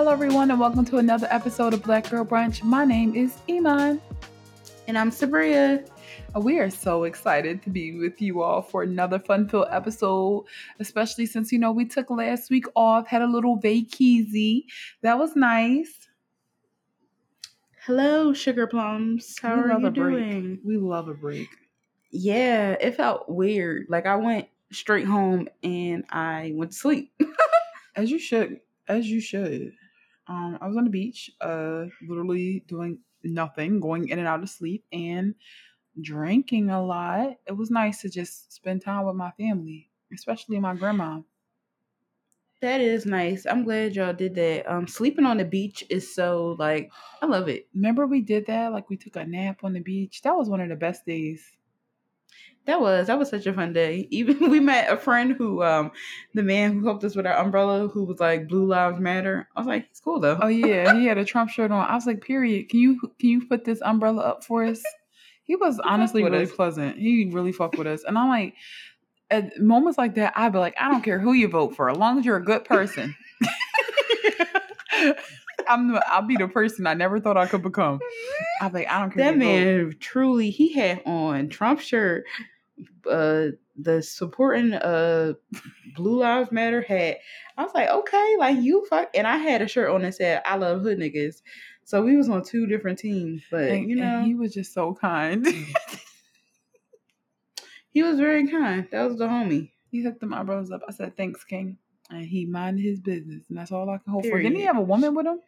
Hello, everyone, and welcome to another episode of Black Girl Brunch. My name is Iman. And I'm Sabria. We are so excited to be with you all for another fun filled episode, especially since, you know, we took last week off, had a little vakeezy. That was nice. Hello, sugar plums. How we are you doing? We love a break. Yeah, it felt weird. Like I went straight home and I went to sleep. As you should. As you should. Um, I was on the beach, uh, literally doing nothing, going in and out of sleep, and drinking a lot. It was nice to just spend time with my family, especially my grandma. That is nice. I'm glad y'all did that. Um, sleeping on the beach is so like I love it. Remember we did that? Like we took a nap on the beach. That was one of the best days. That was that was such a fun day. Even we met a friend who, um, the man who helped us with our umbrella, who was like Blue Lives Matter. I was like, he's cool though. Oh yeah, he had a Trump shirt on. I was like, period. Can you can you put this umbrella up for us? He was fucked honestly really us. pleasant. He really fucked with us. And I'm like, at moments like that, I'd be like, I don't care who you vote for, as long as you're a good person. I'm the, I'll be the person I never thought I could become. Be like, I don't care. that who you vote. man truly he had on Trump shirt, uh, the supporting uh Blue Lives Matter hat. I was like, okay, like you fuck, and I had a shirt on that said "I love hood niggas." So we was on two different teams, but And, you know, he, was just so kind. He was very kind. That was the homie. he hooked them umbrellas up. I said, thanks, King. And he minded his business, and that's all I can hope for. Didn't he have a woman with him?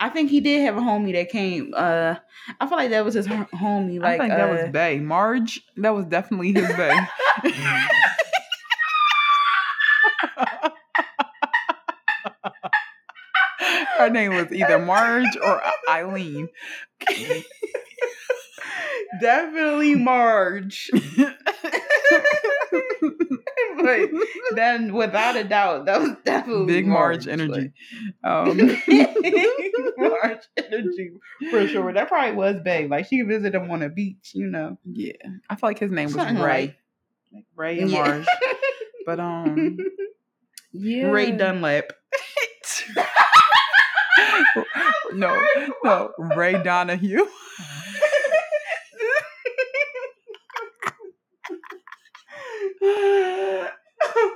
I think he did have a homie that came. Uh, I feel like that was his homie. Like I think that uh, was Bay. Marge, that was definitely his Bay. Her name was either Marge or Eileen. definitely Marge. but then, without a doubt, that was definitely Big Marge energy. like- Um, Marge energy for sure. That probably was Bay. Like she visited him on a beach, you know. yeah, I feel like his name was Something Ray. like- Ray and Yeah. Marge. But um, yeah, Ray Dunlap. no, no, Ray Donahue.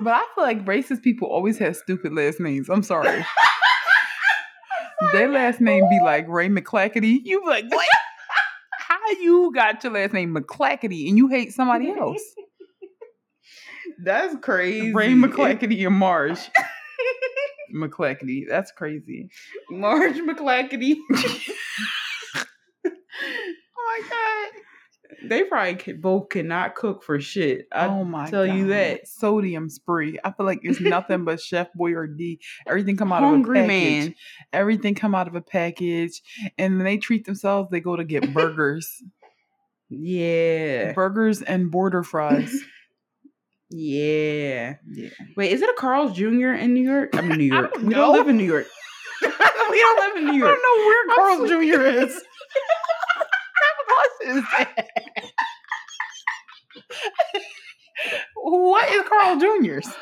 But I feel like racist people always have stupid last names. I'm sorry. Their last name be like Ray McClackety. You be like, what? How you got your last name McClackety and you hate somebody else? That's crazy. Ray McClackety and Marge. McClackety. That's crazy. Marge McClackety. Oh my god. They probably both cannot cook for shit. I oh my tell you that. Sodium spree. I feel like it's nothing but Chef Boyardee. Everything come out Hungry of a package. man. Everything come out of a package. And when they treat themselves, they go to get burgers. Yeah. burgers and border fries. Yeah. Yeah. Wait, is it a Carl's Jr. in New York? I'm in New York. don't we don't live in New York. we don't live in New York. I don't know where Carl's Jr. is. What is that? what is Carl Jr.'s?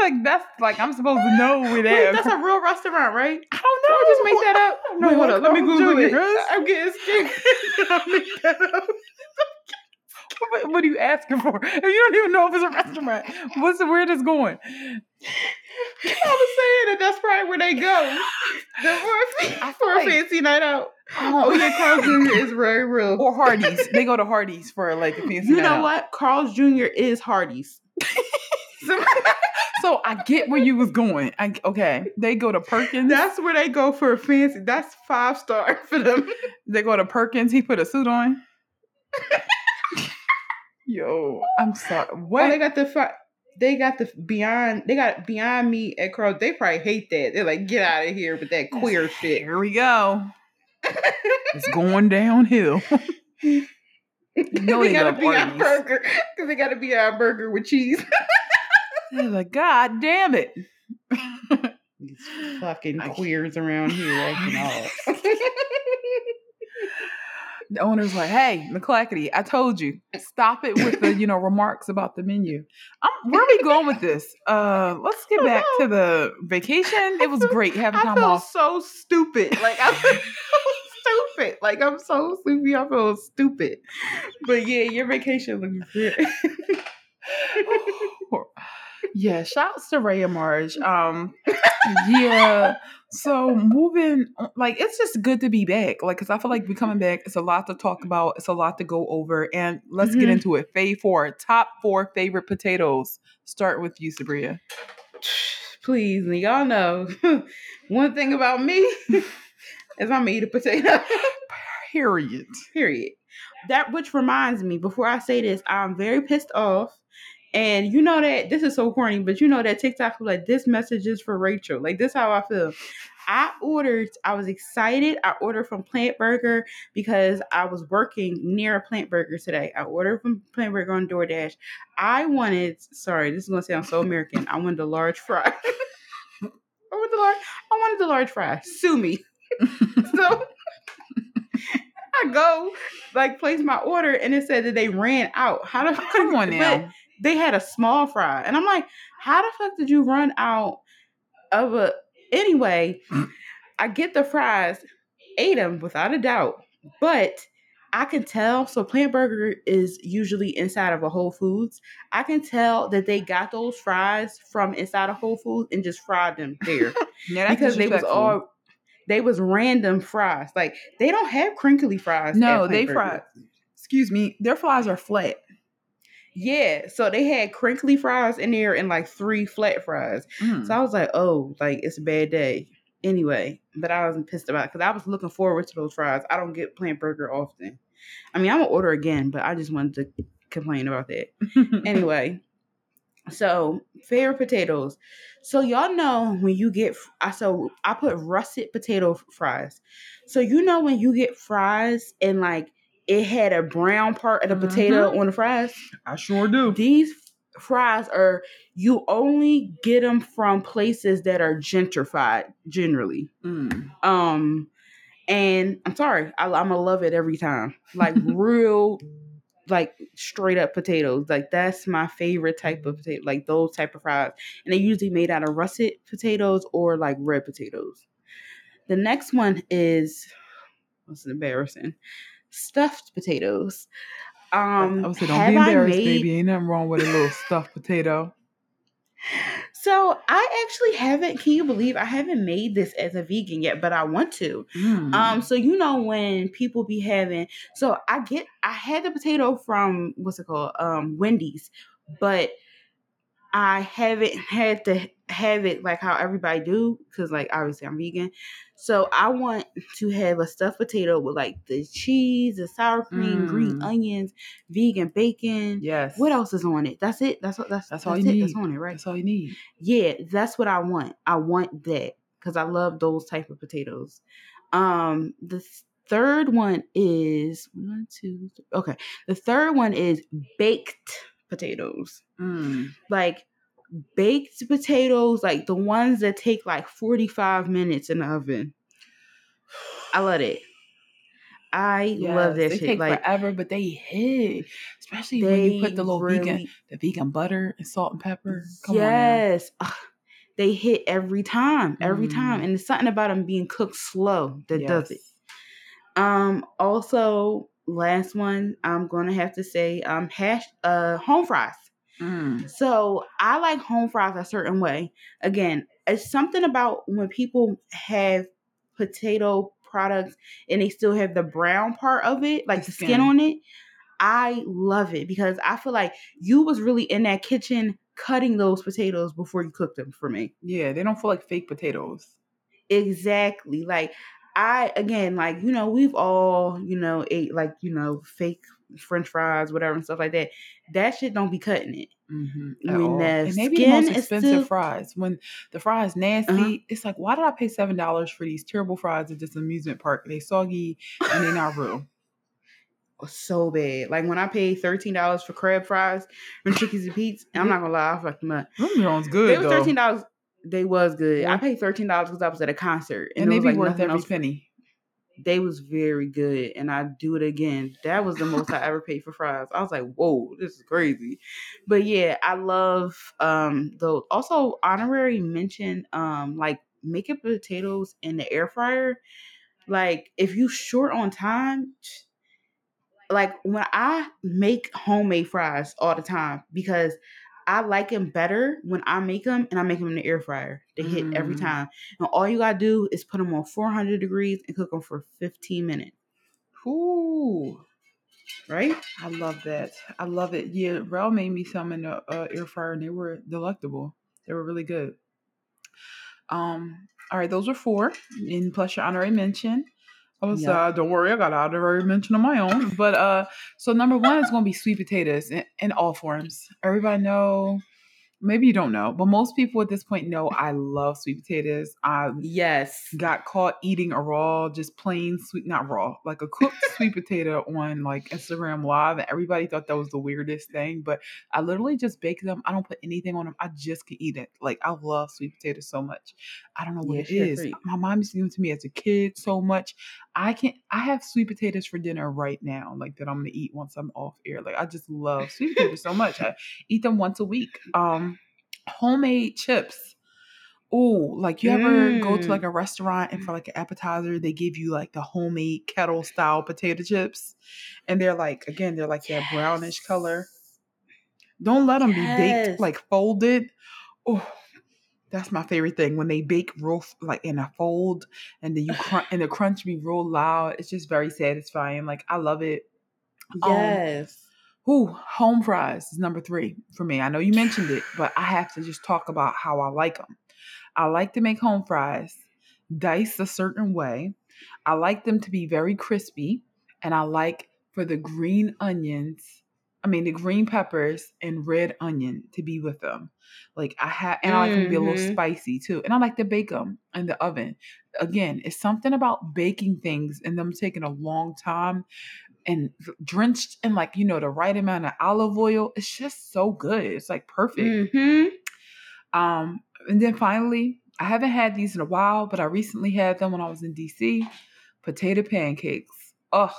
like that's like I'm supposed to know where they Wait, that's a real restaurant, right? Oh, I don't know. I just make that up? No, Wait, hold on. Let me Google it. I'm getting scared. I make that up? What, what are you asking for? If you don't even know if it's a restaurant, what's the where this going? I was saying that that's probably where they go. The for a, I for a like- fancy night out. Oh, oh yeah, Carl's Jr. is very real. Or Hardee's. they go to Hardee's for like a fancy. You know out. what? Carl's Jr. is Hardee's. So- So I get where you was going. I, okay, they go to Perkins. that's where they go for a fancy. That's five star for them. They go to Perkins. He put a suit on. Yo, I'm sorry. Oh, What? they got the fi- they got the beyond they got beyond me at Carl. They probably hate that. They're like, get out of here with that queer shit. Here we go. It's going downhill. You know they they got a love beyond burger because they got a beyond burger with cheese. They're like, God damn it. These fucking I can't- queers around here acting off. The owner's like, "Hey, McClackety, I told you, stop it with the you know remarks about the menu." Um, where are we going with this? Uh, let's get back to the vacation. It was great having I time feel off. so stupid. Like I'm so stupid. Like I'm so sleepy. I feel stupid. But yeah, your vacation looks good. yeah, shouts to Ray and Marge. Um, yeah. So moving, like it's just good to be back. Like, cause I feel like we coming back. It's a lot to talk about. It's a lot to go over, and let's get Mhm. into it. Fave four, top four favorite potatoes. Start with you, Sabria. Please, and y'all know one thing about me is I'm gonna eat a potato. Period. Period. That which reminds me, before I say this, I'm very pissed off. And you know that this is so corny, but you know that TikTok was like this message is for Rachel. Like this how I feel. I ordered, I was excited. I ordered from Plant Burger because I was working near a Plant Burger today. I ordered from Plant Burger on DoorDash. I wanted, sorry, this is gonna sound so American. I wanted a large fry. I wanted the large, I wanted the large fry. Sue me. so I go like place my order and it said that they ran out. How the fuck? Come on now. They had a small fry, and I'm like, how the fuck did you run out of a? Anyway, I get the fries, ate them without a doubt, but. I can tell. So Plant Burger is usually inside of a Whole Foods. I can tell that they got those fries from inside of Whole Foods and just fried them there Yeah, that's because they was all they was random fries. Like they don't have crinkly fries. no, they fry. Excuse me, their fries are flat. Yeah, so they had crinkly fries in there and like three flat fries. Mm. So I was like, oh, like it's a bad day. Anyway, but I wasn't pissed about it because I was looking forward to those fries. I don't get plant burger often. I mean, I'm gonna order again, but I just wanted to complain about that. anyway, so favorite potatoes. So y'all know when you get I so I put russet potato fries. So you know when you get fries and like it had a brown part of the potato on the fries. I sure do. These fries are you only get them from places that are gentrified generally. Mm. Um, and I'm sorry, I, I'm gonna love it every time. Like real, like straight up potatoes. Like that's my favorite type of potato. Like those type of fries, and they're usually made out of russet potatoes or like red potatoes. The next one is what's embarrassing, stuffed potatoes. Um, I would say, don't be embarrassed, made- baby. Ain't nothing wrong with a little stuffed potato. So I actually haven't. Can you believe I haven't made this as a vegan yet? But I want to. Mm. Um, so you know when people be having, so I get, I had the potato from what's it called, um, Wendy's, but I haven't had to have it like how everybody do, because like obviously I'm vegan. So I want to have a stuffed potato with like the cheese, the sour cream, green Mm. onions, vegan bacon. yes. What else is on it? That's it. That's. That's That's that's, all it. you That's need. on it, right? That's all you need. Yeah, that's what I want. I want that because I love those type of potatoes. Um, the third one is one, two, three. Okay, the third one is baked potatoes, Mm. like baked potatoes, like the ones that take like forty five minutes in the oven. I love it. I love this. They shit. take Like forever, but they hit. Especially when you put the little vegan, the vegan butter and salt and pepper. Come on yes. Ugh, they hit every time, every time. Mm. And it's something about them being cooked slow that does it. Um, also, last one, I'm gonna have to say, um, hash uh home fries. Mm. So I like home fries a certain way. Again, it's something about when people have potato products and they still have the brown part of it, like The the, skin. skin. on it. I love it because I feel like you was really in that kitchen cutting those potatoes before you cooked them for me. Yeah, they don't feel like fake potatoes. Exactly. Like I again, like, you know, we've all, you know, ate like, you know, fake French fries, whatever and stuff like that. That shit don't be cutting it. Mm-hmm, When the and maybe the most expensive still- fries. When the fries nasty, Uh-huh. it's like, why did I pay seven dollars for these terrible fries at this amusement park? They soggy and they not real. So bad. Like when I paid thirteen dollars for crab fries from Chickies and Pete's, I'm not gonna lie, I fucked them up. Jones good They were thirteen dollars. They was good. I paid thirteen dollars because I was at a concert, and there they was, be like, worth every else- penny. they was very good, and I do it again. That was the most I ever paid for fries. I was like, whoa, this is crazy. But yeah, I love um the also honorary mention um like making potatoes in the air fryer. Like if you short on time, like when I make homemade fries all the time because I like them better when I make them and I make them in the air fryer. They hit every Mm. time. And all you gotta do is put them on 400 degrees and cook them for 15 minutes, Ooh, right? I love that. I love it. Yeah, Rel made me some in the uh, air fryer, and they were delectable. They were really good. Um, all right, those were four, and plus your honorary mention. I was Yep. uh, don't worry, I got out of honorary mention of my own. But uh, so number one is going to be sweet potatoes in, in all forms. Everybody know. Maybe you don't know, but most people at this point know I love sweet potatoes. I Yes. got caught eating a raw, just plain sweet, not raw, like a cooked sweet potato on like Instagram Live, and everybody thought that was the weirdest thing. But I literally just bake them. I don't put anything on them. I just can eat it. Like I love sweet potatoes so much. I don't know what Yeah, it is. freak. My mom used to give them to me as a kid so much. I can't. I have sweet potatoes for dinner right now, like that I'm gonna eat once I'm off air. Like I just love sweet potatoes so much. I eat them once a week. Um, homemade chips. Oh, like you ever go to Mm. like a restaurant and for like an appetizer, they give you like the homemade kettle style potato chips, and they're like again, they're like that brownish color. Don't let them be baked like folded. Oh, that's my favorite thing when they bake real like in a fold, and then you crunch and the crunch be real loud. It's just very satisfying. Like I love it. Um, Ooh, home fries is number three for me. I know you mentioned it, but I have to just talk about how I like them. I like to make home fries diced a certain way. I like them to be very crispy, and I like for the green onions, I mean the green peppers and red onion to be with them. Like I have, and I like them to be a little Mhm. spicy too. And I like to bake them in the oven. Again, it's something about baking things and them taking a long time and drenched in like you know the right amount of olive oil. It's just so good. It's like perfect. hmm Um, and then finally, I haven't had these in a while, but I recently had them when I was in DC. Potato pancakes. Ugh,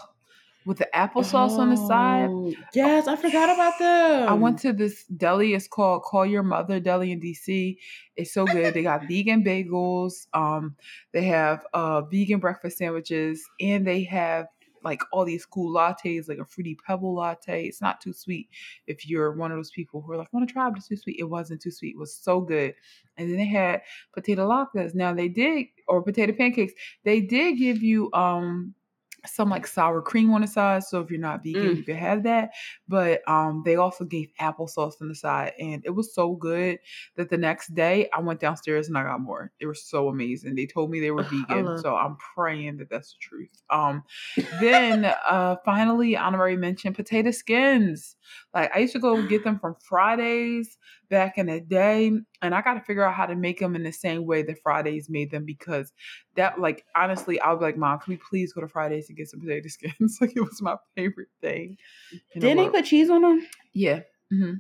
with the applesauce on the side. Oh, Yes, I forgot about them. I went to this deli. It's called Call Your Mother Deli in DC. It's so good. They got vegan bagels. Um, they have uh vegan breakfast sandwiches, and they have like all these cool lattes, like a fruity pebble latte. It's not too sweet. If you're one of those people who are like, I want to try, it, it's too sweet. It wasn't too sweet. It was so good. And then they had potato latkes. Now they did, or potato pancakes. They did give you um some like sour cream on the side. So if you're not vegan, Mm. you can have that. But um, they also gave applesauce on the side, and it was so good that the next day I went downstairs and I got more. They were so amazing. They told me they were Ugh, vegan, so I'm praying that that's the truth. Um, then uh, finally, honorary mention potato skins. Like I used to go get them from Fridays back in the day, and I got to figure out how to make them in the same way that Fridays made them because that, like, honestly, I be like, Mom, can we please go to Fridays and get some potato skins? like, it was my favorite thing. in Didn't they world. put cheese on them? Yeah. hmm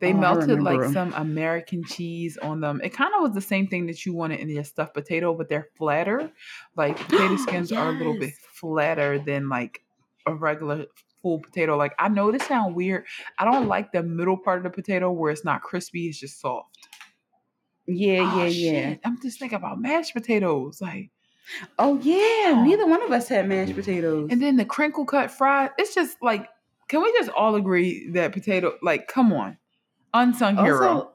They Oh, melted like some American cheese on them. It kind of was the same thing that you wanted in your stuffed potato, but they're flatter. Like potato skins are a little bit flatter than like a regular full potato. Like I know this sounds weird. I don't like the middle part of the potato where it's not crispy, it's just soft. Yeah, Oh, yeah, yeah. shit. I'm just thinking about mashed potatoes. Like Oh yeah, neither one of us had mashed potatoes. and then the crinkle cut fry. It's just like, can we just all agree that potato, like, come on. Unsung hero. also,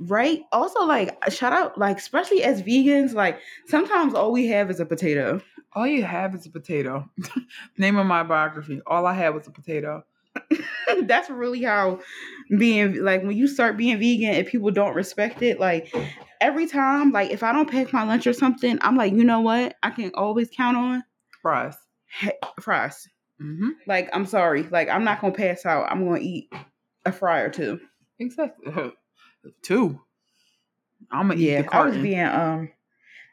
right? Also, like shout out, like especially as vegans, like sometimes all we have is a potato. All you have is a potato. Name of my biography. All I had was a potato. That's really how being like when you start being vegan and people don't respect it. Like every time, like if I don't pack my lunch or something, I'm like, you know what? I can always count on Fries. he- fries. Mm-hmm. Like I'm sorry, like I'm not gonna pass out. I'm gonna eat a fry or two. Exactly. Two. I'm gonna eat Yeah, the I was being um,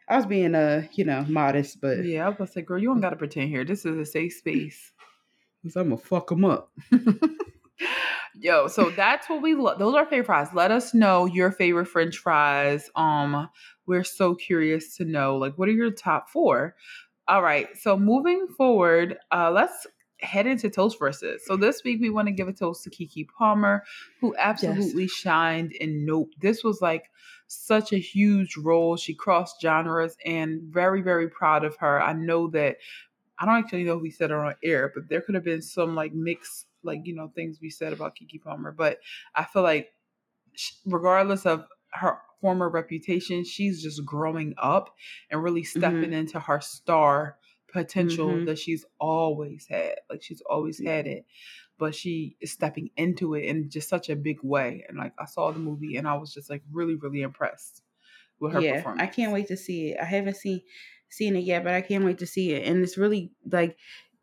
I was being uh, you know, modest, but yeah, I was gonna say, girl, you don't gotta pretend here. This is a safe space. I'm gonna fuck them up. Yo, so that's what we love. Those are favorite fries. Let us know your favorite French fries. Um, we're so curious to know, like, what are your top four? All right. So moving forward, uh, let's head into toast versus. So this week we want to give a toast to Keke Palmer, who absolutely shined in Nope. This was like such a huge role. She crossed genres and very, very proud of her. I know that I don't actually know if we said it on air, but there could have been some like mixed, like, you know, things we said about Keke Palmer. But I feel like regardless of her former reputation, she's just growing up and really stepping Mhm. into her star potential Mhm. that she's always had. Like she's always had it, but she is stepping into it in just such a big way. And like I saw the movie and I was just like really, really impressed with her yeah, performance. I can't wait to see it. I haven't seen seen it yet, but I can't wait to see it. And it's really like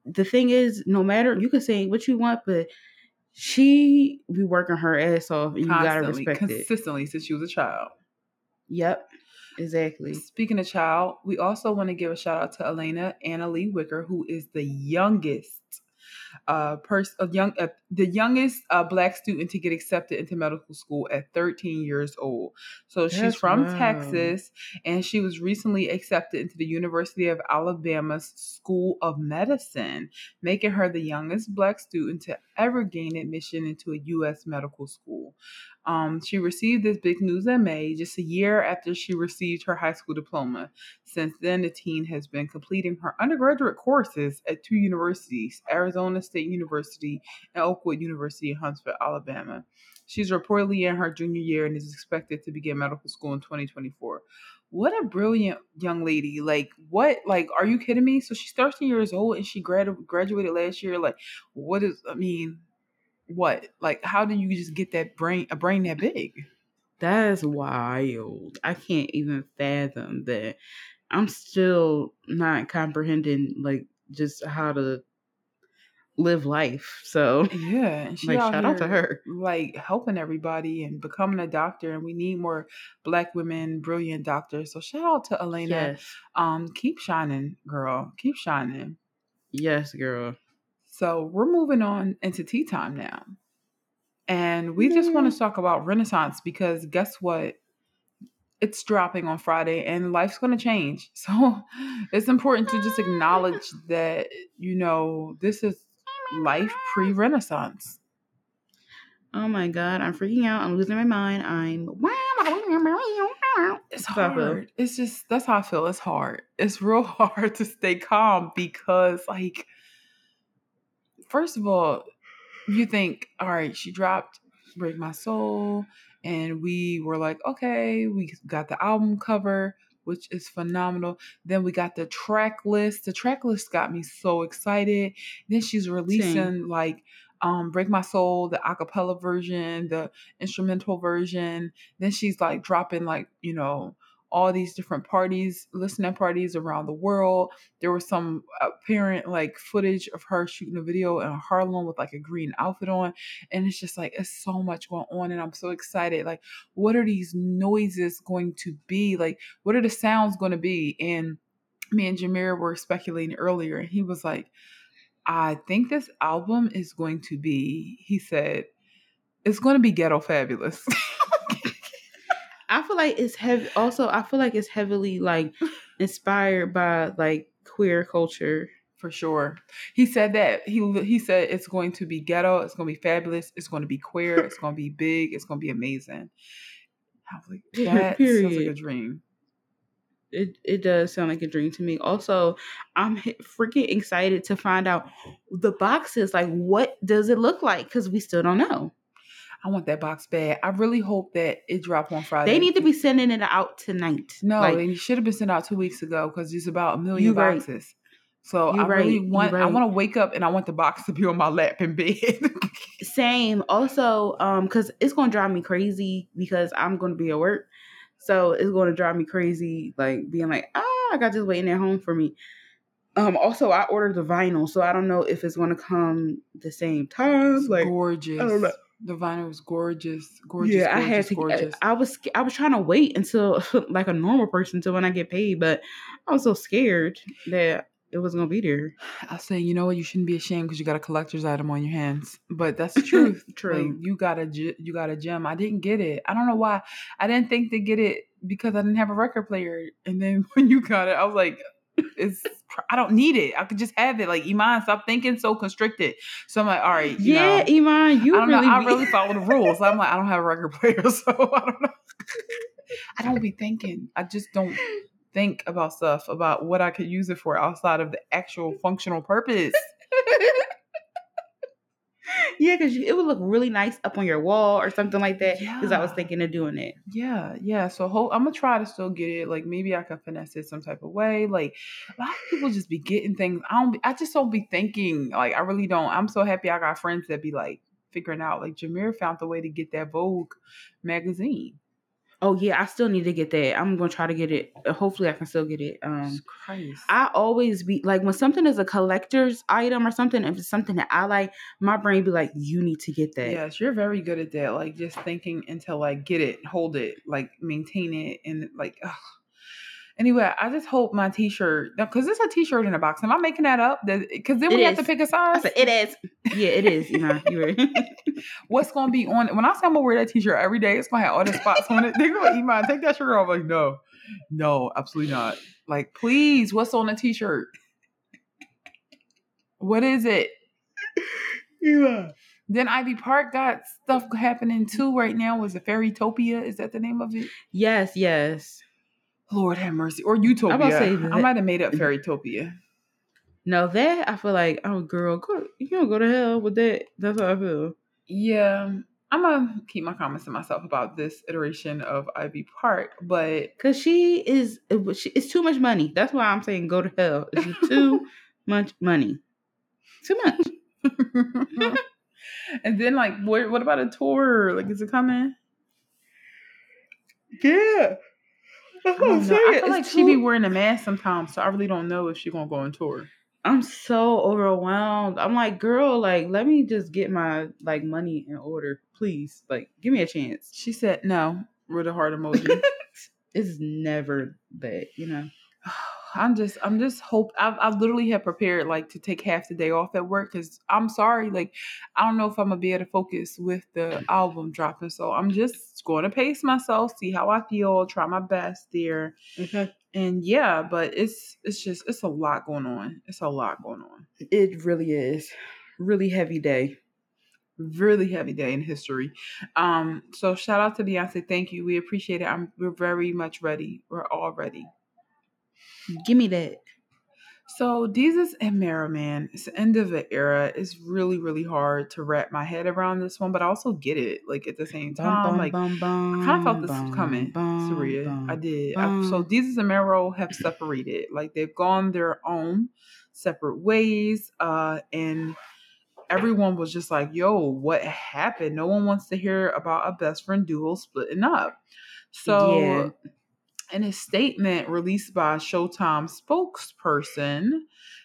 the thing is, no matter you can say what you want, but she be working her ass off, and you gotta Constantly, respect it. consistently since she was a child. Yep, exactly. Speaking of child, we also want to give a shout out to Elena Anna Lee Wicker, who is the youngest uh person, a young, uh, the youngest uh, black student to get accepted into medical school at 13 years old. So she's That's from. Texas, and she was recently accepted into the University of Alabama's School of Medicine, making her the youngest black student to ever gain admission into a U.S. medical school. Um, she received this big news in May, just a year after she received her high school diploma. Since then, the teen has been completing her undergraduate courses at two universities Arizona State University and Oakwood University in Huntsville, Alabama. She's reportedly in her junior year and is expected to begin medical school in 2024. What a brilliant young lady. Like, what? Like, are you kidding me? So she's 13 years old and she gradu- graduated last year. Like, what is, I mean, what? Like, how do you just get that brain, a brain that big? That is wild. I can't even fathom that. I'm still not comprehending like just how to live life. So Yeah, she like out shout out to her. like helping everybody and becoming a doctor, and we need more black women, brilliant doctors. So shout out to Alena. Yes. Um, keep shining, girl. Keep shining. Yes, girl. So we're moving on into tea time now, and we just want to talk about Renaissance because guess what? It's dropping on Friday, and life's going to change. So it's important to just acknowledge that you know this is life pre-Renaissance. Oh my god, I'm freaking out. I'm losing my mind. I'm It's hard. It's just that's how I feel. It's hard. It's real hard to stay calm because, like, first of all, you think, all right, she dropped "Break My Soul," and we were like, okay, we got the album cover, which is phenomenal. Then we got the track list. The track list got me so excited. Then she's releasing like um break my soul the acapella version the instrumental version then she's like dropping like you know all these different parties listening parties around the world. There was some apparent like footage of her shooting a video in harlem with like a green outfit on and it's just like it's so much going on and i'm so excited. Like what are these noises going to be? Like what are the sounds going to be? And me and Jameer were speculating earlier and he was like I think this album is going to be, he said, it's going to be ghetto fabulous. I feel like it's heavy. Also, I feel like it's heavily like inspired by like queer culture. For sure. He said that. He he said it's going to be ghetto, it's going to be fabulous, it's going to be queer, it's going to be big, it's going to be amazing. I was like, that sounds like a dream. It it does sound like a dream to me. Also, I'm freaking excited to find out the boxes. Like, what does it look like? Because we still don't know. I want that box bad. I really hope that it drop on Friday. They need to be sending it out tonight. No, Like, they should have been sent out two weeks ago because it's about a million You right. boxes. So You I really right, you want. I want to wake up and I want the box to be on my lap in bed. same. Also, um, because it's gonna drive me crazy because I'm gonna be at work. So it's gonna drive me crazy, like being like, ah, I got this waiting at home for me. Um, also I ordered the vinyl, so I don't know if it's gonna come the same time. It's Like, gorgeous. I don't know. The vinyl was gorgeous. Gorgeous. yeah, I gorgeous, had to. Gorgeous. I was I was trying to wait until like a normal person until when I get paid, but I was so scared that it was gonna be there. I say, you know what? You shouldn't be ashamed because you got a collector's item on your hands. But that's the truth. True. Like, you got a you got a gem. I didn't get it. I don't know why. I didn't think to get it because I didn't have a record player. And then when you got it, I was like, it's I don't need it. I could just have it. Like Iman, stop thinking so constricted. So I'm like, all right, you yeah, know, Iman, you I don't really, know. I really follow the rules. I'm like, I don't have a record player, so I don't know. I don't be thinking. I just don't think about stuff about what I could use it for outside of the actual functional purpose. yeah, because it would look really nice up on your wall or something like that. Because I was thinking of doing it. Yeah, yeah. So I'm gonna try to still get it. Like maybe I can finesse it some type of way. Like a lot of people just be getting things. I don't. Be, I just don't be thinking. Like I really don't. I'm so happy I got friends that be like figuring out. Like Jameer found the way to get that Vogue magazine. Oh yeah, I still need to get that. I'm gonna try to get it. Uh, Hopefully, I can still get it. Um, Christ. I always be like when something is a collector's item or something. If it's something that I like, my brain be like, "You need to get that." Yes, you're very good at that. Like just thinking until like get it, hold it, like maintain it, and like. Ugh. Anyway, I just hope my T-shirt because it's a T-shirt in a box. Am I making that up? Because then It we have to pick a size. said, "It is." Yeah, it is. You know, you. What's gonna be on? When I say I'm gonna wear that T-shirt every day, it's gonna have all the spots on it. They're gonna eat mine. Take that shirt off. Like no, no, absolutely not. Like please, what's on the T-shirt? What is it? yeah. Then Ivy Park got stuff happening too right now. Was it Fairytopia? Is that the name of it? Yes. Yes. Lord have mercy. Or Utopia. about to say I might have made up Fairytopia. No, that I feel like, oh girl, go, you don't go to hell with that. That's how I feel. Yeah. I'm gonna keep my comments to myself about this iteration of Ivy Park, but Cause she is, it's too much money. That's why I'm saying go to hell. It's too much money. Too much. and then like what what about a tour? Like is it coming? Yeah. I, know. I feel like she be wearing a mask sometimes, so I really don't know if she gonna go on tour. I'm so overwhelmed. I'm like, girl, like, let me just get my like money in order, please. Like, give me a chance. She said no with a heart emoji. It's never that, you know. I'm just, I'm just hope. I, I literally have prepared like to take half the day off at work because I'm sorry, like I don't know if I'm gonna be able to focus with the album dropping. So I'm just going to pace myself, see how I feel, try my best there, Okay. and yeah. But it's, it's just, it's a lot going on. It's a lot going on. It really is. Really heavy day. Really heavy day in history. Um, so shout out to Beyonce. Thank you. We appreciate it. I'm, we're very much ready. We're all ready. Give me that. So Desus and Mero, man, it's the end of an era. It's really, really hard to wrap my head around this one, but I also get it. Like at the same time, I'm like I kind of felt this coming, Sabria. I did. I, so Desus and Mero have separated. Like they've gone their own separate ways. Uh, and everyone was just like, "Yo, what happened?" No one wants to hear about a best friend duo splitting up. So Yeah. In a statement released by Showtime spokesperson,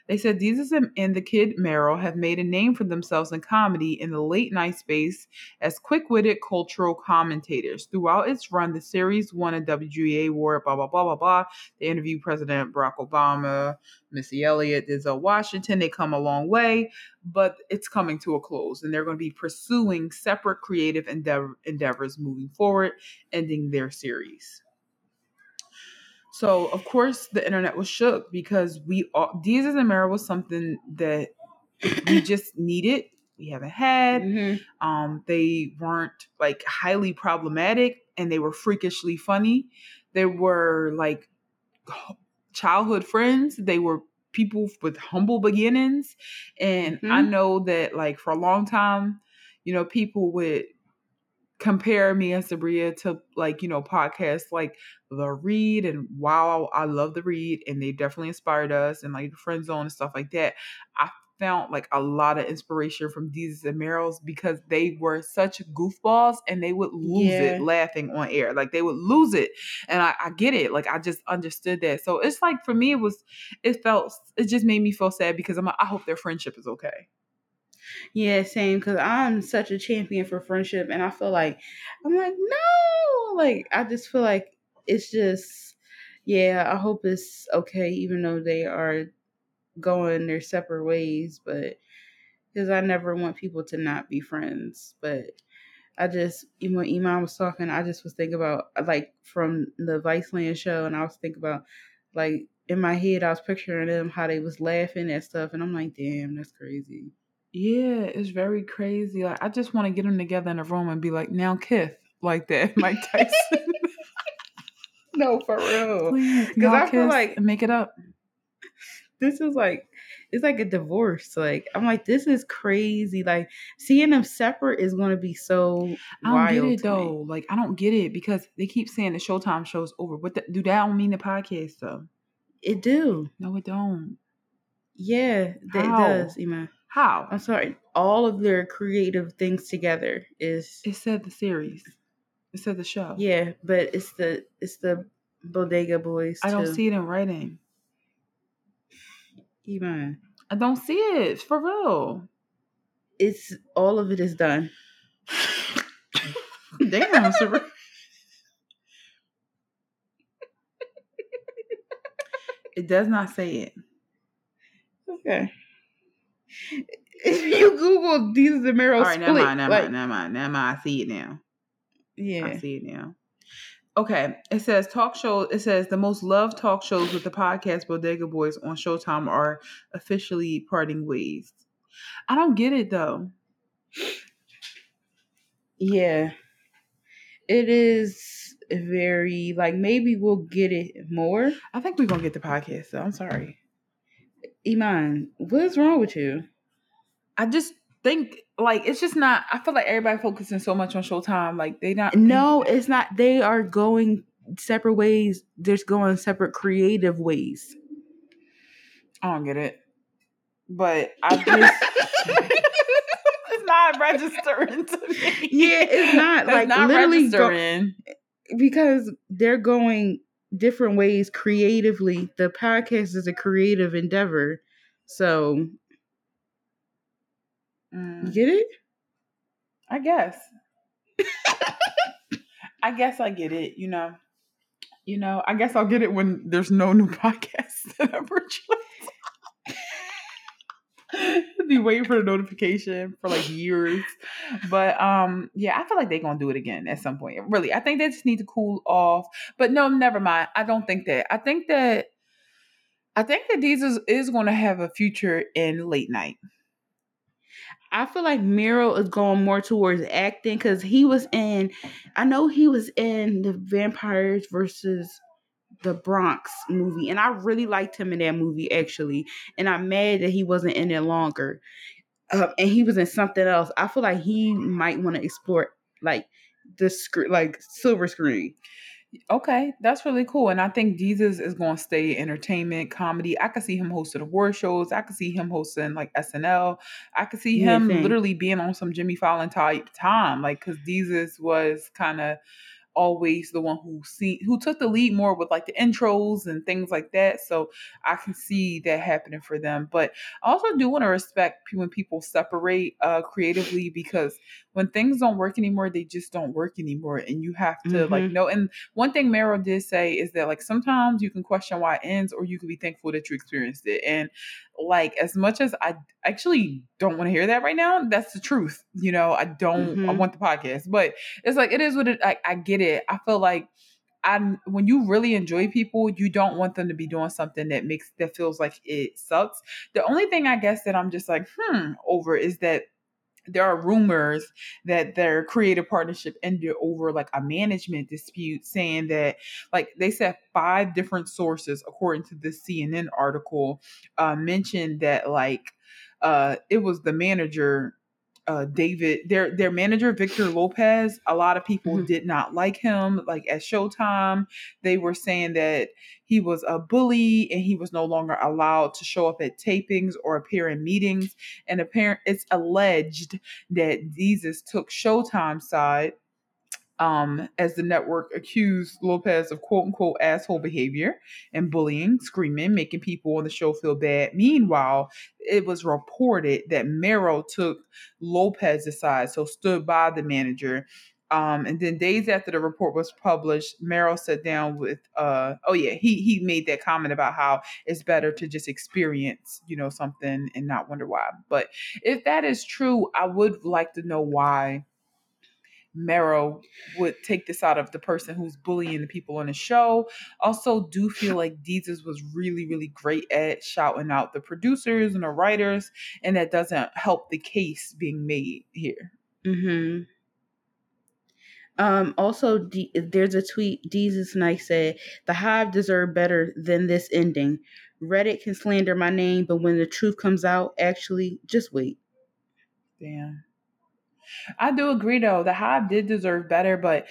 they said Desus and, the kid Mero have made a name for themselves in comedy in the late night space as quick witted cultural commentators. Throughout its run, the series won a WGA award, blah, blah, blah, blah, blah. They interviewed President Barack Obama, Missy Elliott, Denzel Washington. They come a long way, but it's coming to a close, and they're going to be pursuing separate creative endeavor, endeavors moving forward, ending their series. So of course the internet was shook because we all Desus and Mero was something that we just needed. We haven't had. Mhm. Um, they weren't like highly problematic and they were freakishly funny. They were like childhood friends. They were people with humble beginnings. And I Mhm. know that like for a long time, you know, people would compare me and Sabria to like, you know, podcasts like The Read and Wow, I love The Read and they definitely inspired us and like the Friend Zone and stuff like that. I found like a lot of inspiration from Desus and Mero's because they were such goofballs and they would lose Yeah. it laughing on air. Like they would lose it. And I, I get it. Like I just understood that. So it's like for me it was it felt it just made me feel sad because I'm like, I hope their friendship is okay. Yeah, same. Cause I'm such a champion for friendship, and I feel like I'm like no, like I just feel like it's just yeah. I hope it's okay, even though they are going their separate ways. But because I never want people to not be friends, but I just when Iman was talking, I just was thinking about like from the Viceland show, and I was thinking about like in my head, I was picturing them how they was laughing at stuff, and I'm like, damn, that's crazy. Yeah, it's very crazy. Like I just want to get them together in a room and be like, now Kith, like that, Mike Tyson. no, for real. Because I feel like- make it up. This is like it's like a divorce. Like I'm like, this is crazy. Like seeing them separate is gonna be so I don't wild. get it to me. though. Like I don't get it because they keep saying the Showtime show's over. What the, do that don't mean the podcast though? It do. No, it don't. Yeah, that How? does, Iman. How? I'm sorry. All of their creative things together is It said the series. It said the show. yeah, but it's the it's the Bodega Boys. I don't too. see it in writing. Even. I don't see it for real. It's all of it is done. Damn. It does not say it. Okay. If you Google these the Mero All right, split, never mind, never like, mind, never mind, never mind. I see it now. Yeah, I see it now. Okay, it says talk show. It says the most loved talk shows with the podcast Bodega Boys on Showtime are officially parting ways. I don't get it though. yeah. It is very like maybe we'll get it more. I think we're gonna get the podcast though. I'm sorry. Iman, what's wrong with you? I just think like it's just not. I feel like everybody focusing so much on Showtime. Like they not. No, it's not. They are going separate ways. They're going separate creative ways. I don't get it. But I just. it's not registering to me. Yeah, it's not It's like not literally go- registering. because they're going different ways creatively. The podcast is a creative endeavor. So, you Mm, get it? I guess. I guess I get it. You know. You know. I guess I'll get it when there's no new podcast that ever drops. Be waiting for the notification for like years, but um, yeah, I feel like they're gonna do it again at some point. Really, I think they just need to cool off. But no, never mind. I don't think that. I think that. I think that Desus is going to have a future in late night. I feel like Mero is going more towards acting because he was in, I know he was in the Vampires versus the Bronx movie, and I really liked him in that movie actually. And I'm mad that he wasn't in it longer. Uh, and he was in something else. I feel like he might want to explore like the screen, like silver screen. Okay, that's really cool. And I think Desus is going to stay entertainment, comedy. I could see him hosting award shows. I could see him hosting like SNL. I could see him same. literally being on some Jimmy Fallon type time. Like, because Desus was kind of always the one who see who took the lead more with like the intros and things like that. So I can see that happening for them. But I also do want to respect when people separate uh creatively because when things don't work anymore, they just don't work anymore. And you have to like Mhm. know and one thing Mero did say is that like sometimes you can question why it ends or you can be thankful that you experienced it. And like as much as I actually don't want to hear that right now, that's the truth. You know, I don't I Mhm. want the podcast. But it's like it is what it like I get it. I feel like I when you really enjoy people, you don't want them to be doing something that makes that feels like it sucks. The only thing I guess that I'm just like, hmm, over is that there are rumors that their creative partnership ended over like a management dispute, saying that like they said five different sources, according to this CNN article, uh, mentioned that like uh, it was the manager. Uh, David, their their manager Victor Lopez. A lot of people Mhm. did not like him. Like at Showtime, they were saying that he was a bully and he was no longer allowed to show up at tapings or appear in meetings. And apparent, it's alleged that Desus took Showtime's side um, as the network accused Lopez of quote unquote asshole behavior and bullying, screaming, making people on the show feel bad. Meanwhile, it was reported that Mero took Lopez's side, so stood by the manager. Um, and then days after the report was published, Mero sat down with uh oh yeah, he he made that comment about how it's better to just experience, you know, something and not wonder why. But if that is true, I would like to know why Mero would take this out of the person who's bullying the people on the show. Also, do feel like Desus was really, really great at shouting out the producers and the writers, and that doesn't help the case being made here. Mm-hmm. Um, also, D- there's a tweet. Desus Nice said, "The Hive deserved better than this ending. Reddit can slander my name, but when the truth comes out, actually, just wait." Damn. I do agree though. The Hive did deserve better, but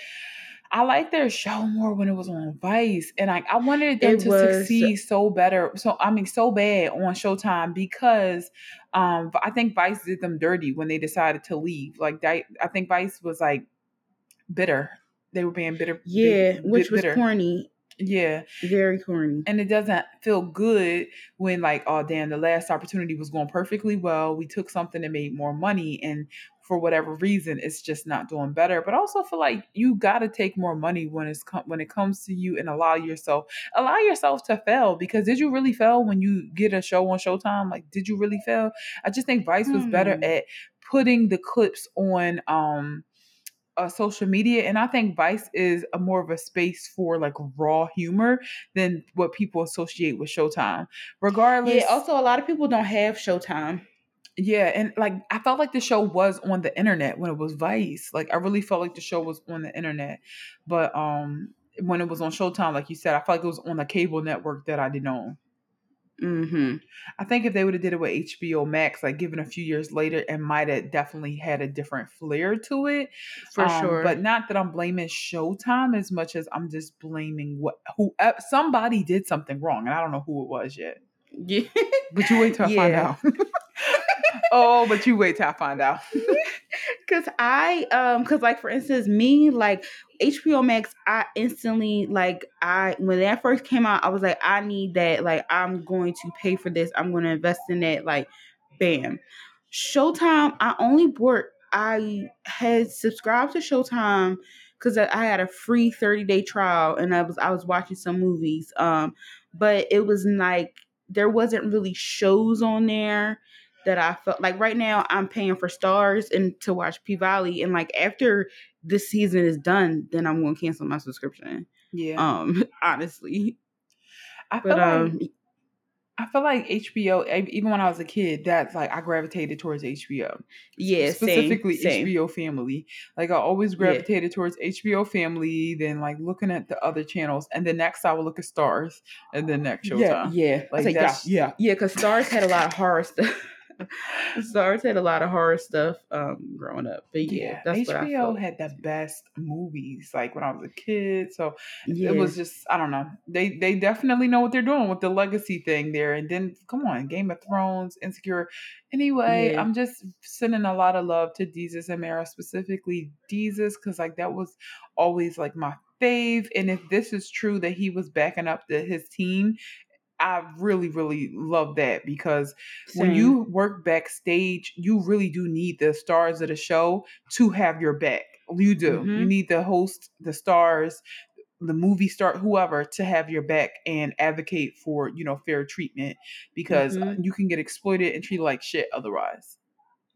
I like their show more when it was on Vice, and I I wanted them It to was- succeed so better. So I mean, so bad on Showtime because um I think Vice did them dirty when they decided to leave. Like I think Vice was like bitter. They were being bitter. Yeah, bit- which was bitter. corny, Yeah, very corny. and it doesn't feel good when like oh damn the last opportunity was going perfectly well we took something that made more money and for whatever reason it's just not doing better but also feel like you got to take more money when it's com- when it comes to you and allow yourself allow yourself to fail because did you really fail when you get a show on showtime like did you really fail i just think vice was better Hmm. at putting the clips on um uh, social media and i think vice is a more of a space for like raw humor than what people associate with showtime regardless Yeah. Also, a lot of people don't have Showtime. Yeah and like i felt like the show was on the internet when it was vice like i really felt like the show was on the internet but um when it was on showtime like you said i felt like it was on a cable network that i didn't own Mm-hmm. I think if they would have did it with HBO Max, like given a few years later, it might have definitely had a different flair to it. For Um, sure. But not that I'm blaming Showtime as much as I'm just blaming what who uh, somebody did something wrong, and I don't know who it was yet. yeah. But you wait till I find out. oh, but you wait till I find out. Cause I um cause like for instance me like HBO Max I instantly like I when that first came out I was like I need that like I'm going to pay for this. I'm going to invest in that like bam. Showtime I only bought I had subscribed to Showtime because I I had a free 30 day trial and I was I was watching some movies um but it was like there wasn't really shows on there that I felt like right now I'm paying for Starz and to watch P Valley and like after this season is done, then I'm gonna cancel my subscription. Yeah, Um, honestly. I feel But like um I feel like HBO. Even when I was a kid, that's like I gravitated towards HBO. yeah, specifically same. HBO Family. Like I always Yeah. gravitated towards HBO Family, then like looking at the other channels, and then next I would look at Starz, and then next Showtime. Yeah, yeah. Like, Like yeah, that's- yeah, yeah. Because Starz had a lot of horror stuff. Starz had a lot of horror stuff um growing up. But yeah, Yeah, that's what I HBO had the best movies. Like when I was a kid, so Yeah. it was just I don't know. They they definitely know what they're doing with the legacy thing there. And then come on, Game of Thrones, Insecure. Anyway, Yeah. I'm just sending a lot of love to Desus and Mero, specifically Desus because like that was always like my fave. And if this is true that he was backing up the, his team, I really, really love that because when you work backstage, you really do need the stars of the show to have your back. You do. You Mhm. need the host, the stars, the movie star, whoever, to have your back and advocate for you know fair treatment because Mhm. you can get exploited and treated like shit otherwise.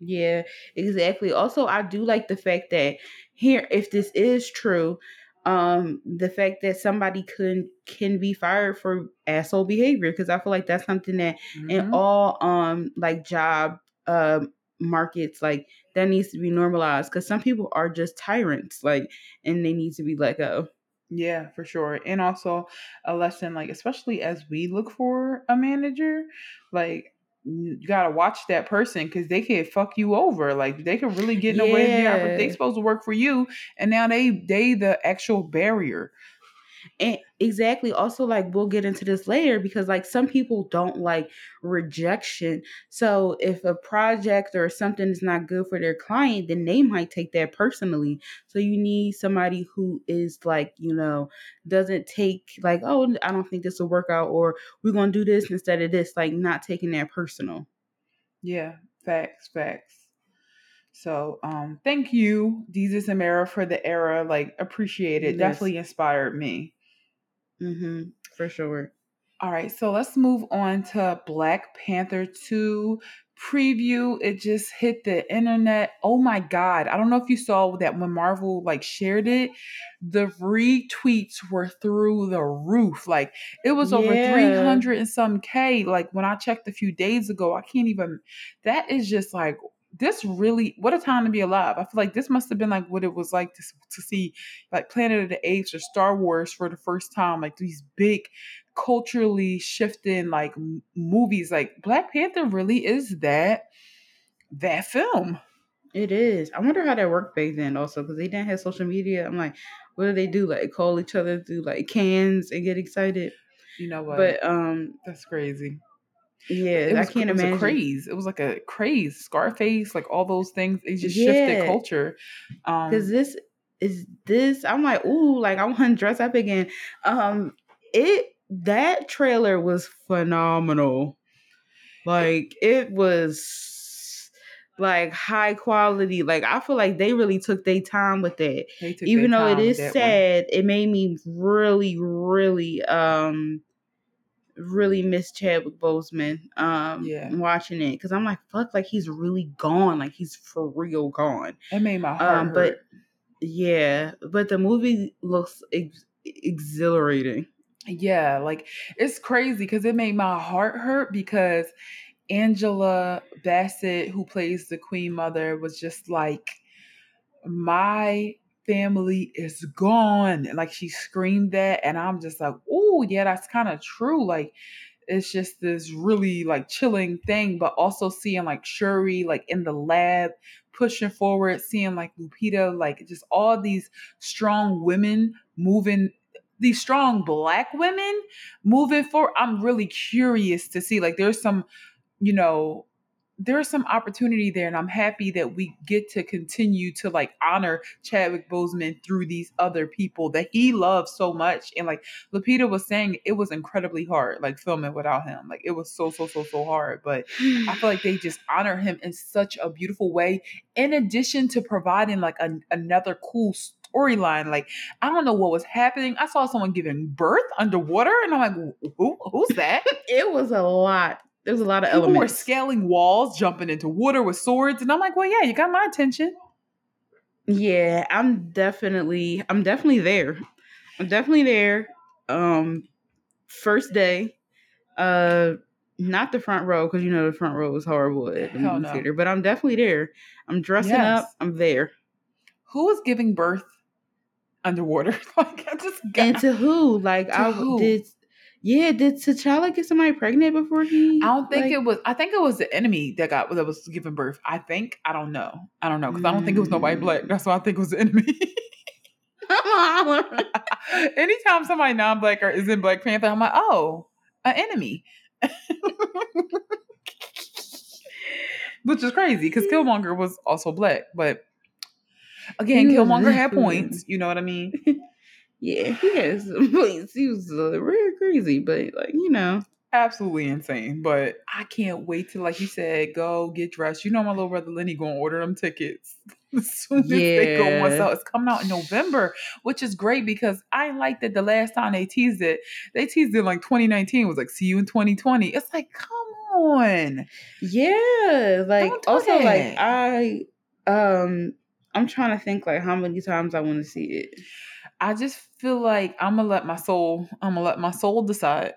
Yeah, exactly. Also, I do like the fact that here, if this is true, um, the fact that somebody can can be fired for asshole behavior because I feel like that's something that in Mhm. all um like job um markets like that needs to be normalized because some people are just tyrants like and they need to be let go. Yeah, for sure. And also a lesson, like, especially as we look for a manager, like, you gotta watch that person because they can fuck you over. Like, they can really get in the way of the They Yeah. supposed to work for you, and now they they the actual barrier. And exactly. Also, like we'll get into this later because like some people don't like rejection. So if a project or something is not good for their client, then they might take that personally. So you need somebody who is like, you know, doesn't take like, oh, I don't think this will work out, or we're gonna do this instead of this, like not taking that personal. Yeah, facts, facts. So, um, thank you, Desus and Mero, for the era. Like, appreciate it. Yes. Definitely inspired me. Mm-hmm. For sure. All right, so let's move on to Black Panther 2 preview. It just hit the internet. Oh my god. I don't know if you saw that when Marvel like shared it, the retweets were through the roof. Like it was over Yeah. 300 and some K. Like when I checked a few days ago, I can't even that is just like this really what a time to be alive. I feel like this must have been like what it was like to, to see like Planet of the Apes or Star Wars for the first time, like these big culturally shifting like m- movies like black panther really is that that film It is. I wonder how that worked back then, also, because they didn't have social media. I'm like, what do they do? Like call each other through like cans and get excited. you know what But um, that's crazy yeah, was, I can't it was imagine. a craze it was like a craze scarface like all those things it just shifted Yeah. culture um Because this is this. I'm like, ooh, like I want to dress up again. Um, it that trailer was phenomenal. Like it was like high quality. Like I feel like they really took their time with it. they took even though it is time with is that one. sad, it made me really, really, um, really miss Chadwick Boseman. Um, Yeah. watching it because I'm like, fuck, like he's really gone, like he's for real gone. it made my heart Um, hurt. but yeah, but the movie looks ex- exhilarating. Yeah, like it's crazy because it made my heart hurt because Angela Bassett, who plays the Queen Mother, was just like, My family is gone. Like she screamed that, and I'm just like, Oh, yeah, that's kind of true. Like, it's just this really like chilling thing, but also seeing like Shuri like in the lab pushing forward, seeing like Lupita, like just all these strong women moving these strong black women moving forward. I'm really curious to see like there's some, you know, there's some opportunity there, and I'm happy that we get to continue to like honor Chadwick Boseman through these other people that he loves so much. And like Lupita was saying, it was incredibly hard, like filming without him. Like it was so so so so hard, but I feel like they just honor him in such a beautiful way. In addition to providing like another cool storyline, like I don't know what was happening. I saw someone giving birth underwater, and I'm like, who, who's that? it was a lot. There was a lot of People were scaling walls, jumping into water with swords, and I'm like, well, yeah, you got my attention. Yeah, I'm definitely I'm definitely there. I'm definitely there. Um first day. Uh not the front row because you know the front row is horrible at the movie no. theater, but I'm definitely there. I'm dressing Yes. up. I'm there. Who was giving birth underwater? like, I just got. And to who? Like To I who? did. Yeah, did T'Challa get somebody pregnant before he? I don't think like- it was. I think it was the enemy that got that was giving birth. I think. I don't know. I don't know because I don't think it was nobody black. Mm. That's why I think it was the enemy. Anytime somebody non-black or is in Black Panther, I'm like, oh, an enemy. Which is crazy because Killmonger was also black, but again, Killmonger had points. You know what I mean? Yeah, he has some points. He was uh, very crazy, but like you know, Absolutely insane. But I can't wait to, like you said, go get dressed. You know, my little brother Lenny gonna order them tickets as soon as they go on Yeah. sale. It's coming out in November, which is great because I like that the last time they teased it, they teased it like 2019 It was like see you in 2020. It's like, come on. Yeah, like do also like. I um I'm trying to think like how many times I want to see it. I just feel like I'm gonna let my soul, I'm gonna let my soul decide.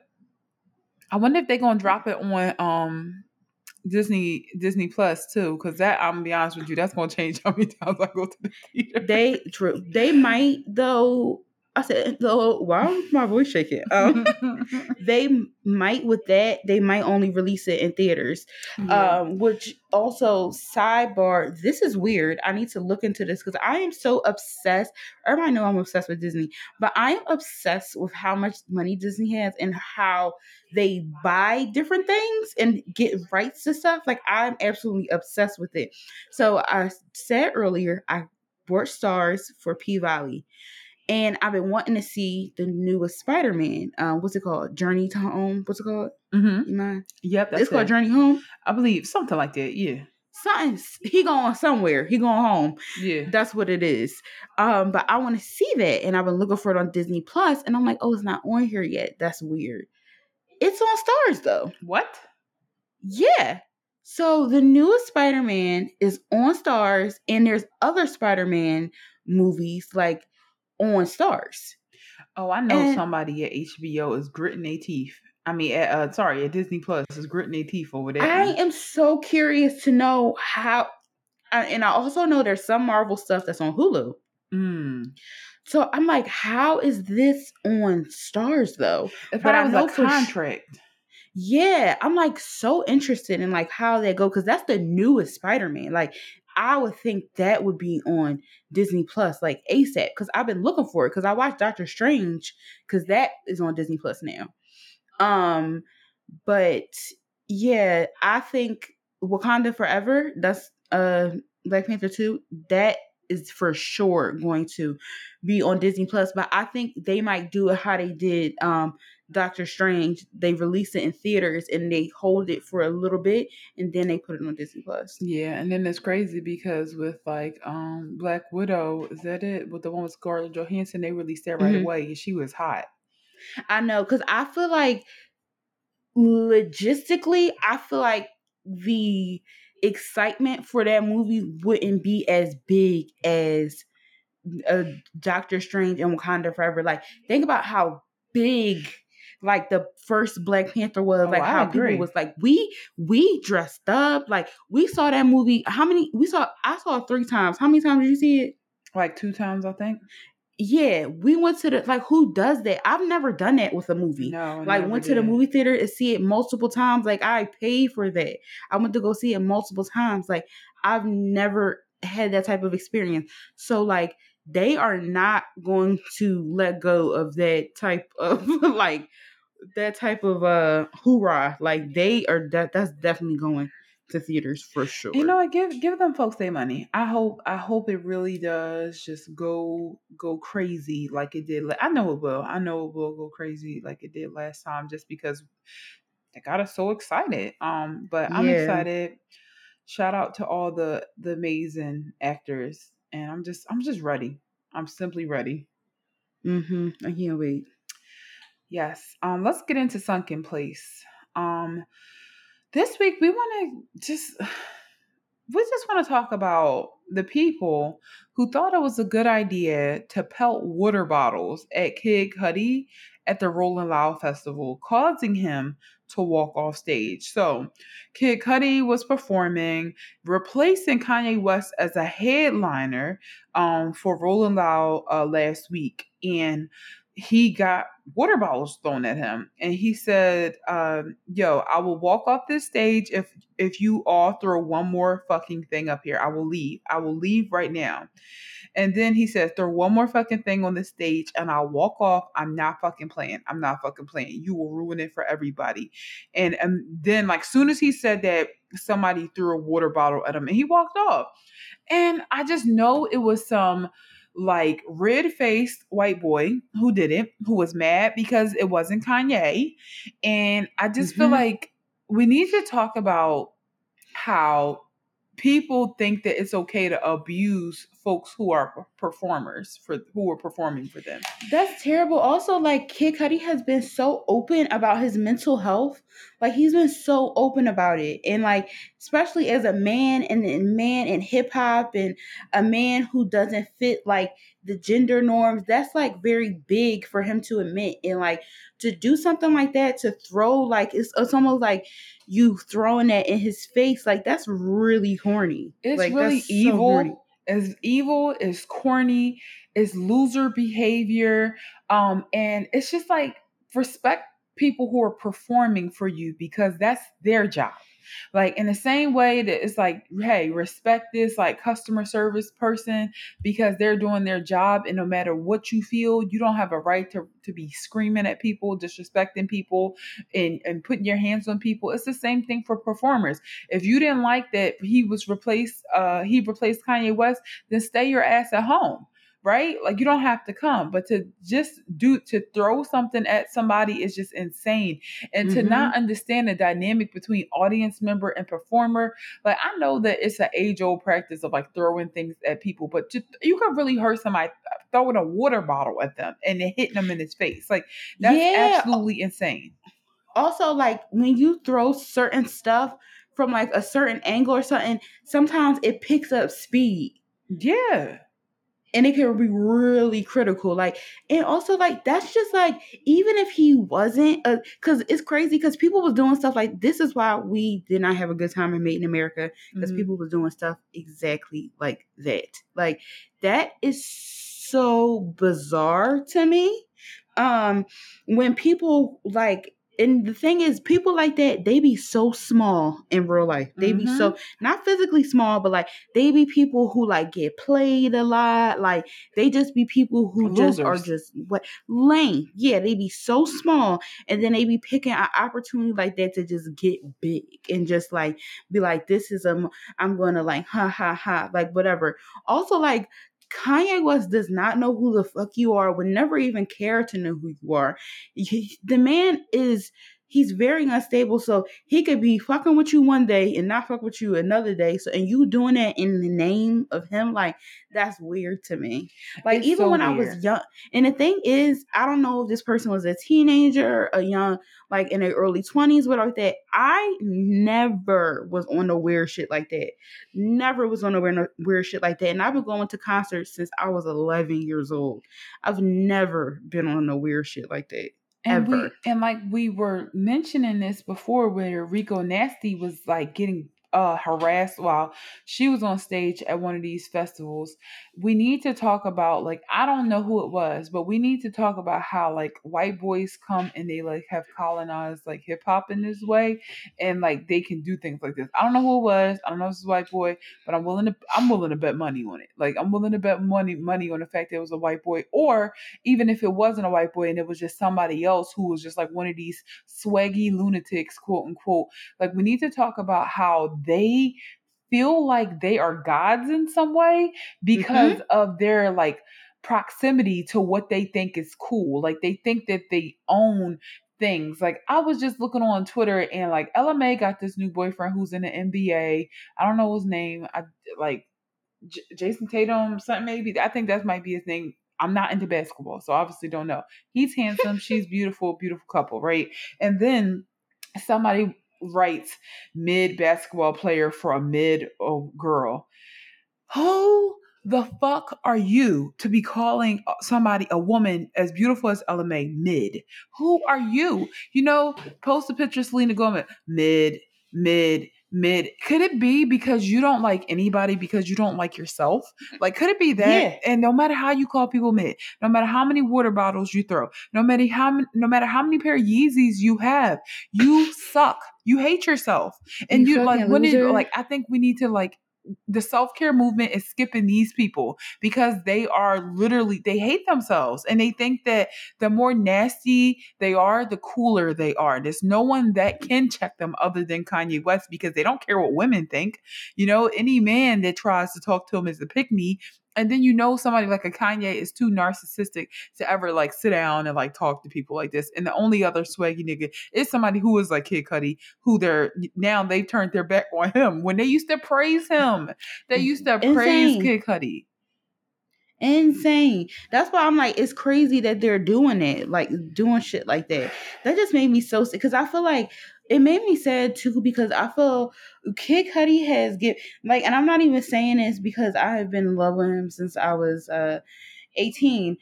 I wonder if they're gonna drop it on um Disney Disney Plus too, because that I'm gonna be honest with you, that's gonna change how many times I go to the theater. They true. They might though. I said though. Why was my voice shaking? Um, they might with that. They might only release it in theaters. Yeah. Um, which also sidebar. This is weird. I need to look into this because I am so obsessed. Everybody know I'm obsessed with Disney, but I am obsessed with how much money Disney has and how they buy different things and get rights to stuff. Like I'm absolutely obsessed with it. So I said earlier, I bought Starz for P Valley. And I've been wanting to see the newest Spider Man. Um, what's it called? Journey to Home. What's it called? hmm You mind? Yep, it's called. Journey Home. I believe something like that. Yeah, Something. He going somewhere. He going home. yeah. That's what it is. Um, but I want to see that, and I've been looking for it on Disney Plus, and I'm like, oh, it's not on here yet. That's weird. It's on Starz though. What? Yeah. So the newest Spider-Man is on Starz, and there's other Spider-Man movies like on Starz. Oh, I know And- somebody at HBO is gritting their teeth. I mean, at, uh, sorry, at Disney Plus is gritting their teeth over there. I am so curious to know how. I- And I also know there's some Marvel stuff that's on Hulu. Mm. So I'm like, how is this on Starz though? If But I I was know a sh- contract. Yeah, I'm like so interested in like how they go because that's the newest Spider-Man. Like I would think that would be on Disney Plus like ASAP because I've been looking for it because I watched Doctor Strange because that is on Disney Plus now. Um, but yeah, I think Wakanda Forever. That's uh Black Panther two. That is for sure going to be on Disney Plus. But I think they might do it how they did um Doctor Strange. They release it in theaters and they hold it for a little bit and then they put it on Disney Plus. Yeah, and then it's crazy because with like um Black Widow, is that it? With the one with Scarlett Johansson, they released that right Mhm. away, and she was hot. I know because I feel like logistically, I feel like the excitement for that movie wouldn't be as big as uh, Doctor Strange and Wakanda Forever. Like, think about how big. Like the first Black Panther was, Oh, like I how agree. people was like, we we dressed up, like we saw that movie. How many we saw? I saw it three times. How many times did you see it? Like two times, I think. Yeah, we went to the like. Who does that? I've never done that with a movie No, like went to the movie theater and see it multiple times like i paid for that i went to go see it multiple times like i've never had that type of experience so like they are not going to let go of that type of like that type of uh hoorah like they are that that's definitely going to theaters for sure You know what? Give give them folks their money. I hope I hope it really does just go go crazy like it did. I know it will. I know it will go crazy like it did last time, just because they got us so excited. Um, but I'm Yeah. excited. Shout out to all the the amazing actors, and I'm just I'm just ready. I'm simply ready. mm-hmm i can't wait Yes. Um, let's get into sunken place. Um, this week we want to just we just want to talk about the people who thought it was a good idea to pelt water bottles at Kid Cudi at the Rolling Loud Festival, causing him to walk off stage. So, Kid Cudi was performing, replacing Kanye West as a headliner um, for Rolling Loud uh, last week, and he got water bottles thrown at him. And he said um, yo i will walk off this stage if if you all throw one more fucking thing up here. I will leave. I will leave right now. And then he says throw one more fucking thing on the stage and i'll walk off. I'm not fucking playing. I'm not fucking playing. You will ruin it for everybody. And and then like soon as he said that somebody threw a water bottle at him and he walked off. And i just know it was some like red faced white boy who did it, who was mad because it wasn't Kanye. And I just feel Mhm. like we need to talk about how people think that it's okay to abuse folks who are performers for who are performing for them. That's terrible. Also, like Kid Cudi has been so open about his mental health. Like he's been so open about it, and like especially as a man and a man in hip hop and a man who doesn't fit like the gender norms. That's like very big for him to admit, and like to do something like that to throw like it's, it's almost like you throwing that in his face. Like that's really horny. It's like, really that's so horny. evil. It's evil, it's corny, it's loser behavior. Um, and it's just like respect people who are performing for you because that's their job. Like in the same way that it's like, hey, respect this like customer service person because they're doing their job, and no matter what you feel, you don't have a right to, to be screaming at people, disrespecting people, and, and putting your hands on people. It's the same thing for performers. If you didn't like that he was replaced, uh, he replaced Kanye West, then stay your ass at home right? Like you don't have to come, but to just do to throw something at somebody is just insane. And to Mhm. not understand the dynamic between audience member and performer, like I know that it's an age old practice of like throwing things at people, but just, you could really hurt somebody throwing a water bottle at them and then hitting them in his face. Like that's Yeah. absolutely insane. also like when you throw certain stuff from like a certain angle or something, sometimes it picks up speed Yeah. And it can be really critical like and also like that's just like even if he wasn't because it's crazy because people was doing stuff like this is why we did not have a good time in made in america because Mhm. people was doing stuff exactly like that like that is so bizarre to me um when people like and the thing is people like that they be so small in real life. They be so mm-hmm. not physically small but like they be people who like get played a lot. Like they just be people who just are just what lame. Yeah they be so small and then they be picking an opportunity like that to just get big and just like be like this is a i'm gonna like ha ha ha like whatever. Also like Kanye West does not know who the fuck you are, would never even care to know who you are. He- the man is he's very unstable, so he could be fucking with you one day and not fuck with you another day. So and you doing that in the name of him, like that's weird to me. Like It's even so when I was young, and the thing is, I don't know if this person was a teenager, a young, like in their early twenties, whatever like that. I never was on the weird shit like that. Never was on the weird, weird shit like that. And I've been going to concerts since I was 11 years old. I've never been on the weird shit like that. And we and like we were mentioning this before where Rico Nasty was like getting uh harassed while she was on stage at one of these festivals. We need to talk about like I don't know who it was, but we need to talk about how like white boys come and they like have colonized like hip hop in this way and like they can do things like this. I don't know who it was. I don't know if it's a white boy, but I'm willing to I'm willing to bet money on it. Like I'm willing to bet money money on the fact that it was a white boy or even if it wasn't a white boy and it was just somebody else who was just like one of these swaggy lunatics, quote unquote, like we need to talk about how they feel like they are gods in some way because mm-hmm. of their like proximity to what they think is cool. Like they think that they own things. Like I was just looking on Twitter and like Ella Mai got this new boyfriend who's in the NBA. I don't know his name. I like J- Jayson Tatum, something maybe. I think that might be his name. I'm not into basketball, so obviously don't know. He's handsome, she's beautiful, beautiful couple, right? And then somebody writes mid basketball player for a mid oh, girl. Who the fuck are you to be calling uh, somebody a woman as beautiful as Ella Mai mid? Who are you? You know, post a picture of Selena Gomez mid, mid, mid. Could it be because you don't like anybody because you don't like yourself? Like, could it be that? Yeah. And no matter how you call people mid, no matter how many water bottles you throw, no matter how many, no matter how many pair of Yeezys you have, you suck. You hate yourself, and You you, like when loser. like I think we need to like the self care movement is skipping these people because they are literally they hate themselves and they think that the more nasty they are, the cooler they are. There's no one that can check them other than Kanye West because they don't care what women think. You know, any man that tries to talk to him is a pick me. And then you know somebody like a Kanye is too narcissistic to ever like sit down and like talk to people like this. And the only other swaggy nigga is somebody who is like Kid Cudi, who they're now they turned their back on him when they used to praise him. They used to praise Kid Cudi. Insane. That's why I'm like, it's crazy that they're doing it, like doing shit like that. That just made me so sick because I feel like it made me sad too because I feel Kid Cudi has get like, and I'm not even saying this because I have been in love with him since I was uh 18.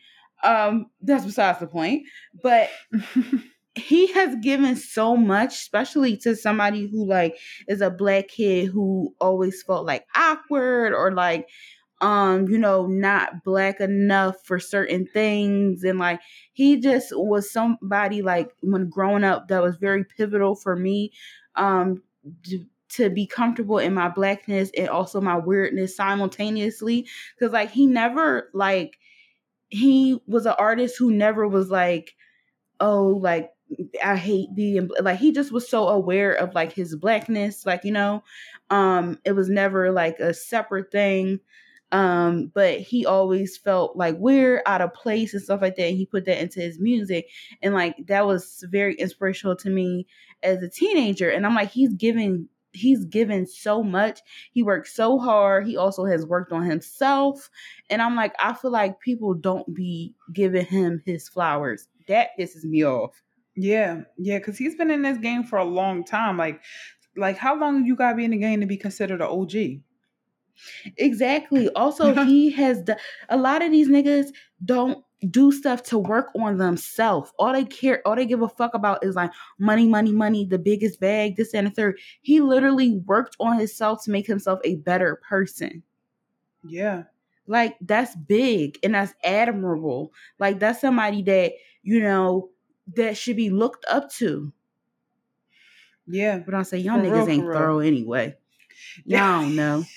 Um, that's besides the point. But he has given so much, especially to somebody who like is a black kid who always felt like awkward or like um you know not black enough for certain things. And like he just was somebody like when growing up that was very pivotal for me um to be comfortable in my blackness and also my weirdness simultaneously. Because like he never like he was an artist who never was like oh like I hate being like he just was so aware of like his blackness like you know? Um it was never like a separate thing um but he always felt like weird out of place and stuff like that and he put that into his music and like that was very inspirational to me as a teenager and I'm like he's giving he's given so much he worked so hard he also has worked on himself and I'm like I feel like people don't be giving him his flowers that pisses me off Yeah, yeah, because he's been in this game for a long time. Like, like how long you gotta be in the game to be considered an OG? Exactly. Also, he has the, a lot of these niggas don't do stuff to work on themselves. All they care, all they give a fuck about is like money, money, money, the biggest bag, this and the third. He literally worked on himself to make himself a better person. Yeah. Like that's big and that's admirable. Like that's somebody that, you know, that should be looked up to. Yeah. But I say y'all For niggas real, ain't thorough anyway. Y'all don't know.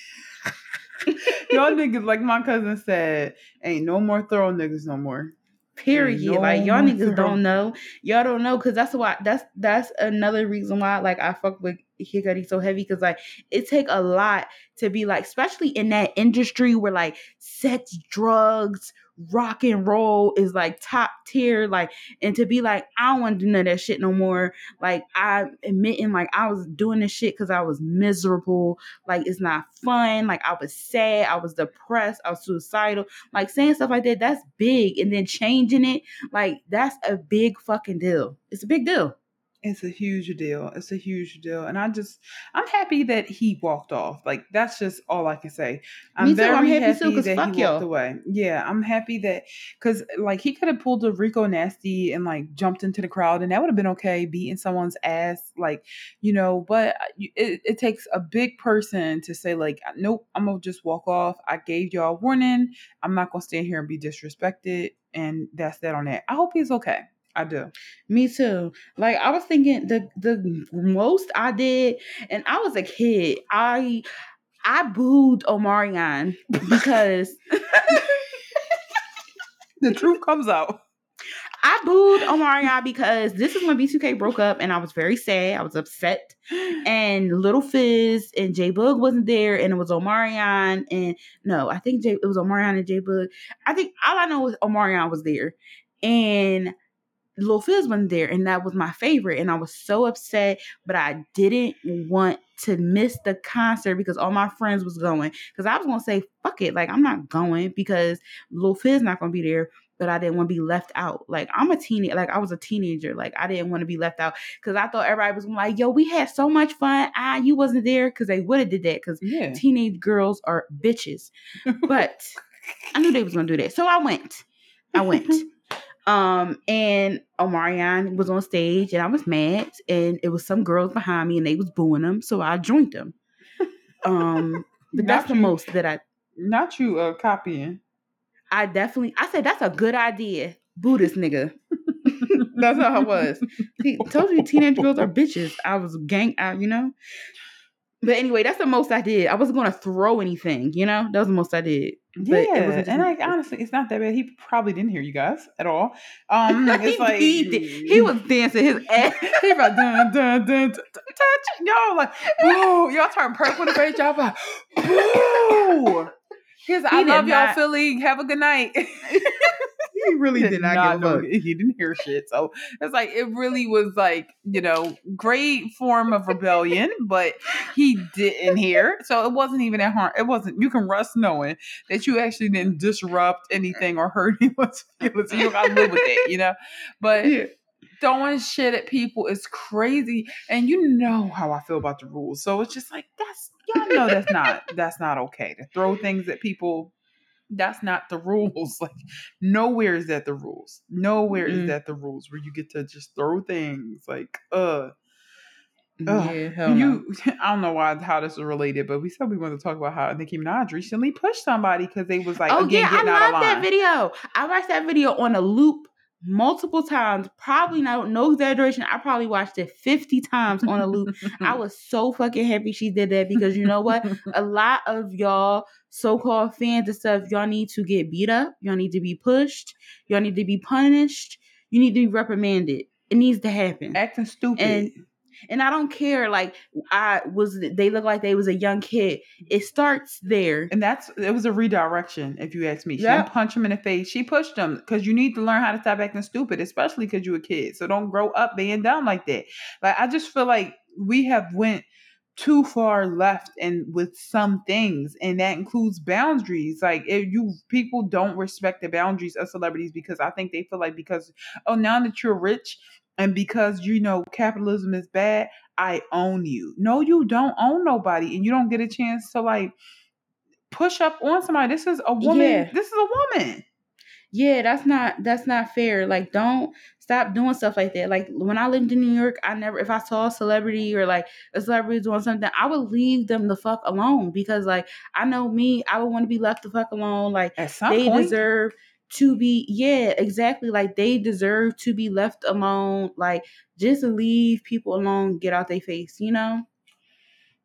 Y'all niggas, like my cousin said, ain't no more thorough niggas no more. Period. No like y'all niggas thorough. don't know. Y'all don't know because that's why that's that's another reason why like I fuck with Hikari so heavy because like it take a lot to be like, especially in that industry where like sex, drugs, rock and roll is like top tier. Like and to be like, I don't want to do none of that shit no more. Like I'm admitting like I was doing this shit because I was miserable. Like it's not fun. Like I was sad. I was depressed. I was suicidal. Like saying stuff like that, that's big. And then changing it, like that's a big fucking deal. It's a big deal. It's a huge deal. It's a huge deal. And I just I'm happy that he walked off. Like that's just all I can say. I'm Me too. very I'm happy happy, too, that fuck he walked y'all. away. Yeah, I'm happy that cuz like he could have pulled a Rico Nasty and like jumped into the crowd and that would have been okay beating someone's ass like, you know, but uh, it, it takes a big person to say like, nope, I'm going to just walk off. I gave y'all a warning. I'm not going to stand here and be disrespected and that's that on that. I hope he's okay. I do. Me too. Like I was thinking the the most I did, and I was a kid. I I booed Omarion because The truth comes out. I booed Omarion because this is when B2K broke up, and I was very sad. I was upset. And Lil Fizz and J-Boog wasn't there, and it was Omarion and no, I think J, it was Omarion and J-Boog. I think all I know is Omarion was there, and Lil Fizz wasn't there, and that was my favorite. And I was so upset, but I didn't want to miss the concert because all my friends was going. Because I was gonna say, fuck it, like I'm not going because Lil Fizz not gonna be there. But I didn't want to be left out. Like I'm a teenager. Like I was a teenager. Like I didn't want to be left out because I thought everybody was like, yo, we had so much fun. Ah, you wasn't there because they would have did that because Yeah. teenage girls are bitches. But I knew they was gonna do that. So I went. I went. Um, and Omarion was on stage and I was mad, and it was some girls behind me and they was booing them, so I joined them. Um, but that's Not the most that I Not you uh, copying. I definitely I said that's a good idea. Boo this nigga. that's how I was. Te- told you teenage girls are bitches. I was gang out, you know. But anyway, that's the most I did. I wasn't gonna throw anything, you know. That was the most I did. But yeah, it and like honestly, it's not that bad. He probably didn't hear you guys at all. Um, he, it's like he, did. he was dancing his ass. he about dun dun dun, touch y'all like boo. Y'all turn purple in the face. Y'all like boo. Here's I He love y'all, Philly. Have a good night. he really did not, give a know- fuck. He didn't hear shit. So it's like it really was like you know great form of rebellion, but he didn't hear. So it wasn't even at hard. It wasn't. You can rest knowing that you actually didn't disrupt anything or hurt anyone's feelings. You gotta live with it, you know. But Yeah. throwing shit at people is crazy, and you know how I feel about the rules. So it's just like that's y'all know that's not that's not okay to throw things at people. That's not the rules. Like nowhere is that the rules. Nowhere is Mm-mm. that the rules where you get to just throw things like uh. Ugh. Yeah, hell no. You, I don't know why how this is related, but we said we wanted to talk about how Nicki Minaj recently pushed somebody because they was like oh again yeah, I getting out of love that video. I watched that video on a loop multiple times. Probably mm-hmm. no no exaggeration. I probably watched it fifty times on a loop. I was so fucking happy she did that because you know what? A lot of y'all so-called fans and stuff, y'all need to get beat up. Y'all need to be pushed. Y'all need to be punished. You need to be reprimanded. It needs to happen. acting stupid. And and I don't care. Like I was, they look like they was a young kid. It starts there. And that's it was a redirection, if you ask me. She Yeah. didn't punch him in the face. She pushed him because you need to learn how to stop acting stupid, especially because you're a kid. So don't grow up being dumb like that. Like I just feel like we have went too far left and with some things, and that includes boundaries. Like if you people don't respect the boundaries of celebrities because I think they feel like because oh now that you're rich and because you know capitalism is bad, I own you. No, you don't own nobody, and you don't get a chance to like push up on somebody. This is a woman. Yeah. This is a woman. yeah that's not that's not fair like don't stop doing stuff like that like when i lived in new york i never if i saw a celebrity or like a celebrity doing something i would leave them the fuck alone because like i know me i would want to be left the fuck alone like At some they point, deserve to be yeah exactly like they deserve to be left alone like just leave people alone get out their face you know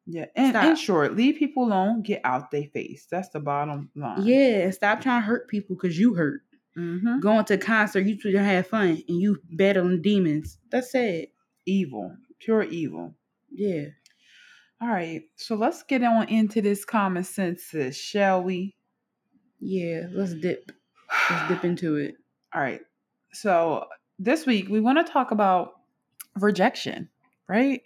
yeah. And Stop. in short, leave people alone. Get out their face. That's the bottom line. yeah stop trying to hurt people because you hurt Mm-hmm. going to a concert you two have fun and you battling demons that's it Evil, pure evil. yeah All right, so let's get on into this common census, shall we? Yeah, let's dip. Let's dip into it. All right. So this week we want to talk about rejection, right?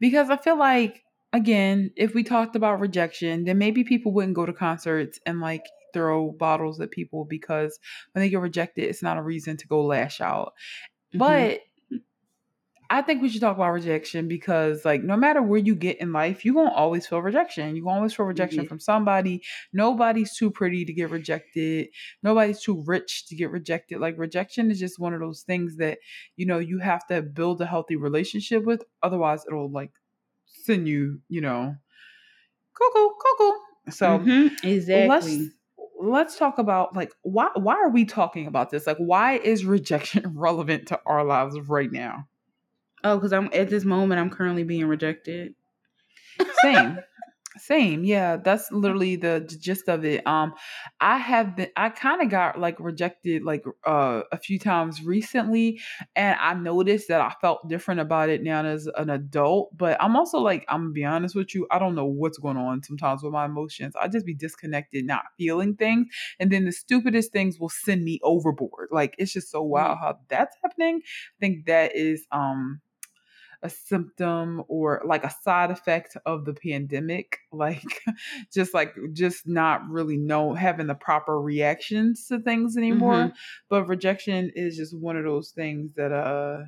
Because I feel like again, if we talked about rejection, then maybe people wouldn't go to concerts and like throw bottles at people because when they get rejected, it's not a reason to go lash out. Mhm. But I think we should talk about rejection because, like, no matter where you get in life, you're gonna always feel rejection. You're always feel rejection Yeah. from somebody. Nobody's too pretty to get rejected. Nobody's too rich to get rejected. Like, rejection is just one of those things that you know you have to build a healthy relationship with. Otherwise, it'll like send you, you know, cuckoo, cuckoo. So Mhm, exactly. let's let's talk about like why why are we talking about this? Like, why is rejection relevant to our lives right now? Oh, because I'm at this moment, I'm currently being rejected. same. Same. Yeah that's literally the gist of it. Um i have been i kind of got like rejected like uh a few times recently and i noticed that i felt different about it now as an adult but i'm also like i'm gonna be honest with you i don't know what's going on sometimes with my emotions. I just be disconnected not feeling things and then the stupidest things will send me overboard. Like it's just so wild how that's happening. I think that is um a symptom or like a side effect of the pandemic like just like just not really know having the proper reactions to things anymore. But rejection is just one of those things that uh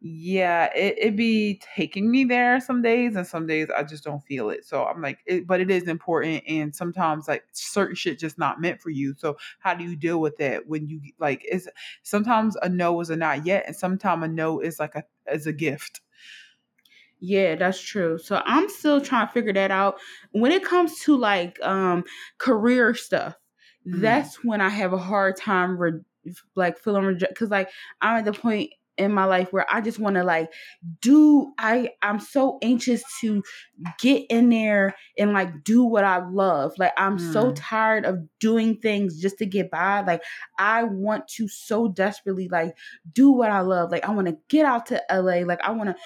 yeah it, it be taking me there some days and some days i just don't feel it. So i'm like it, but it is important and sometimes like certain shit just not meant for you. So how do you deal with that when you like is sometimes a no is a not yet and sometimes a no is like a is a gift Yeah, that's true. So I'm still trying to figure that out. When it comes to like um career stuff, Mhm. that's when I have a hard time re- like feeling reject because like I'm at the point in my life where I just want to like do I I'm so anxious to get in there and like do what I love. Like I'm so Mm. tired of doing things just to get by. Like I want to so desperately like do what I love. Like I want to get out to LA. Like I want to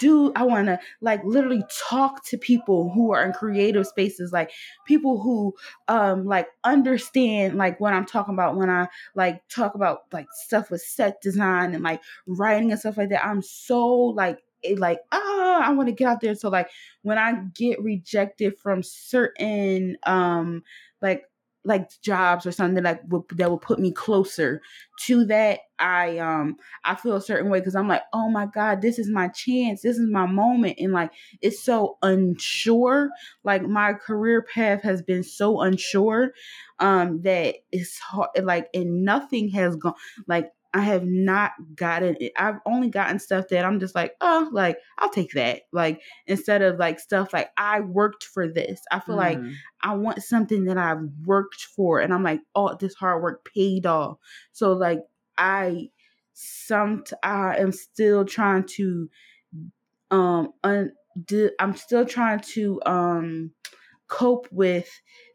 do I want to like literally talk to people who are in creative spaces like people who um like understand like what I'm talking about when I like talk about like stuff with set design and like writing and stuff like that. I'm so like it, like ah I want to get out there so like when I get rejected from certain um like like jobs or something like would, that will put me closer to that I um I feel a certain way because I'm like, oh my God, this is my chance. This is my moment. And like, it's so unsure. Like, my career path has been so unsure um, that it's hard. Like, and nothing has gone, like, I have not gotten it. I've only gotten stuff that I'm just like, oh, like, I'll take that. Like, instead of like stuff like, I worked for this. I feel like Mm. I want something that I've worked for. And I'm like, oh, this hard work paid off. So, like, I some I am still trying to um un, di- I'm still trying to um cope with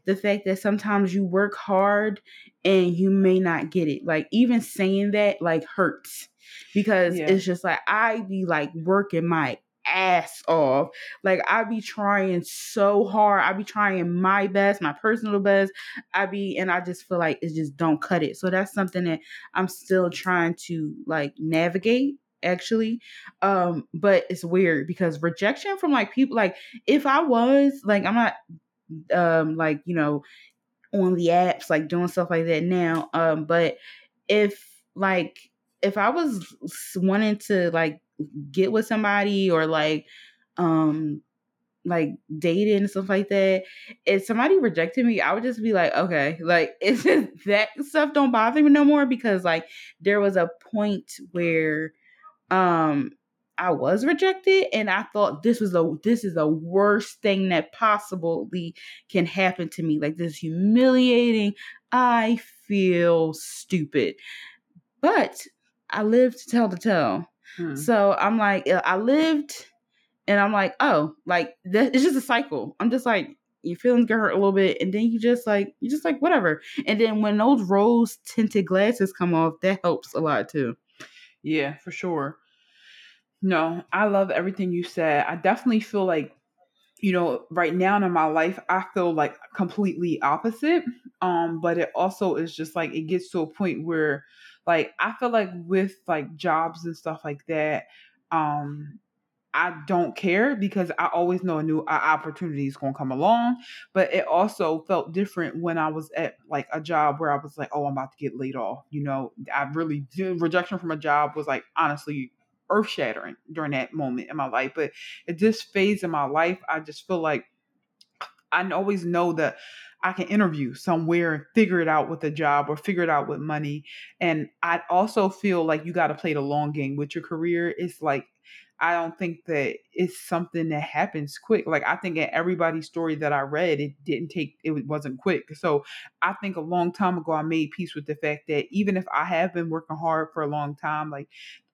the fact that sometimes you work hard and you may not get it. Like even saying that like hurts because Yeah. it's just like I be like working my ass off. Like I be trying so hard. I be trying my best, my personal best. I be and I just feel like it just don't cut it. So that's something that I'm still trying to like navigate actually um but it's weird because rejection from like people like if i was like i'm not um like you know on the apps like doing stuff like that now um but if like if I was wanting to like get with somebody or like um like dating and stuff like that, if somebody rejected me, I would just be like, okay, like just that stuff don't bother me no more because like there was a point where um I was rejected and I thought this was a this is the worst thing that possibly can happen to me. Like this humiliating. I feel stupid. But I lived to tell the tale. Hmm. So I'm like, uh, I lived and I'm like, oh, like that, it's just a cycle. I'm just like, your feelings get hurt a little bit, and then you just like, you just like whatever. And then when those rose tinted glasses come off, that helps a lot too. Yeah, for sure. No, I love everything you said. I definitely feel like, you know, right now in my life, I feel like completely opposite. Um, but it also is just like it gets to a point where like I feel like with like jobs and stuff like that, um, I don't care because I always know a new opportunity is going to come along. But it also felt different when I was at like a job where I was like, oh, I'm about to get laid off. You know, I really did. rejection from a job was like honestly earth shattering during that moment in my life. But at this phase in my life, I just feel like I always know that I can interview somewhere and figure it out with a job or figure it out with money. And I also feel like you got to play the long game with your career. It's like, I don't think that it's something that happens quick. Like I think in everybody's story that I read, it didn't take, it wasn't quick. So I think a long time ago, I made peace with the fact that even if I have been working hard for a long time, like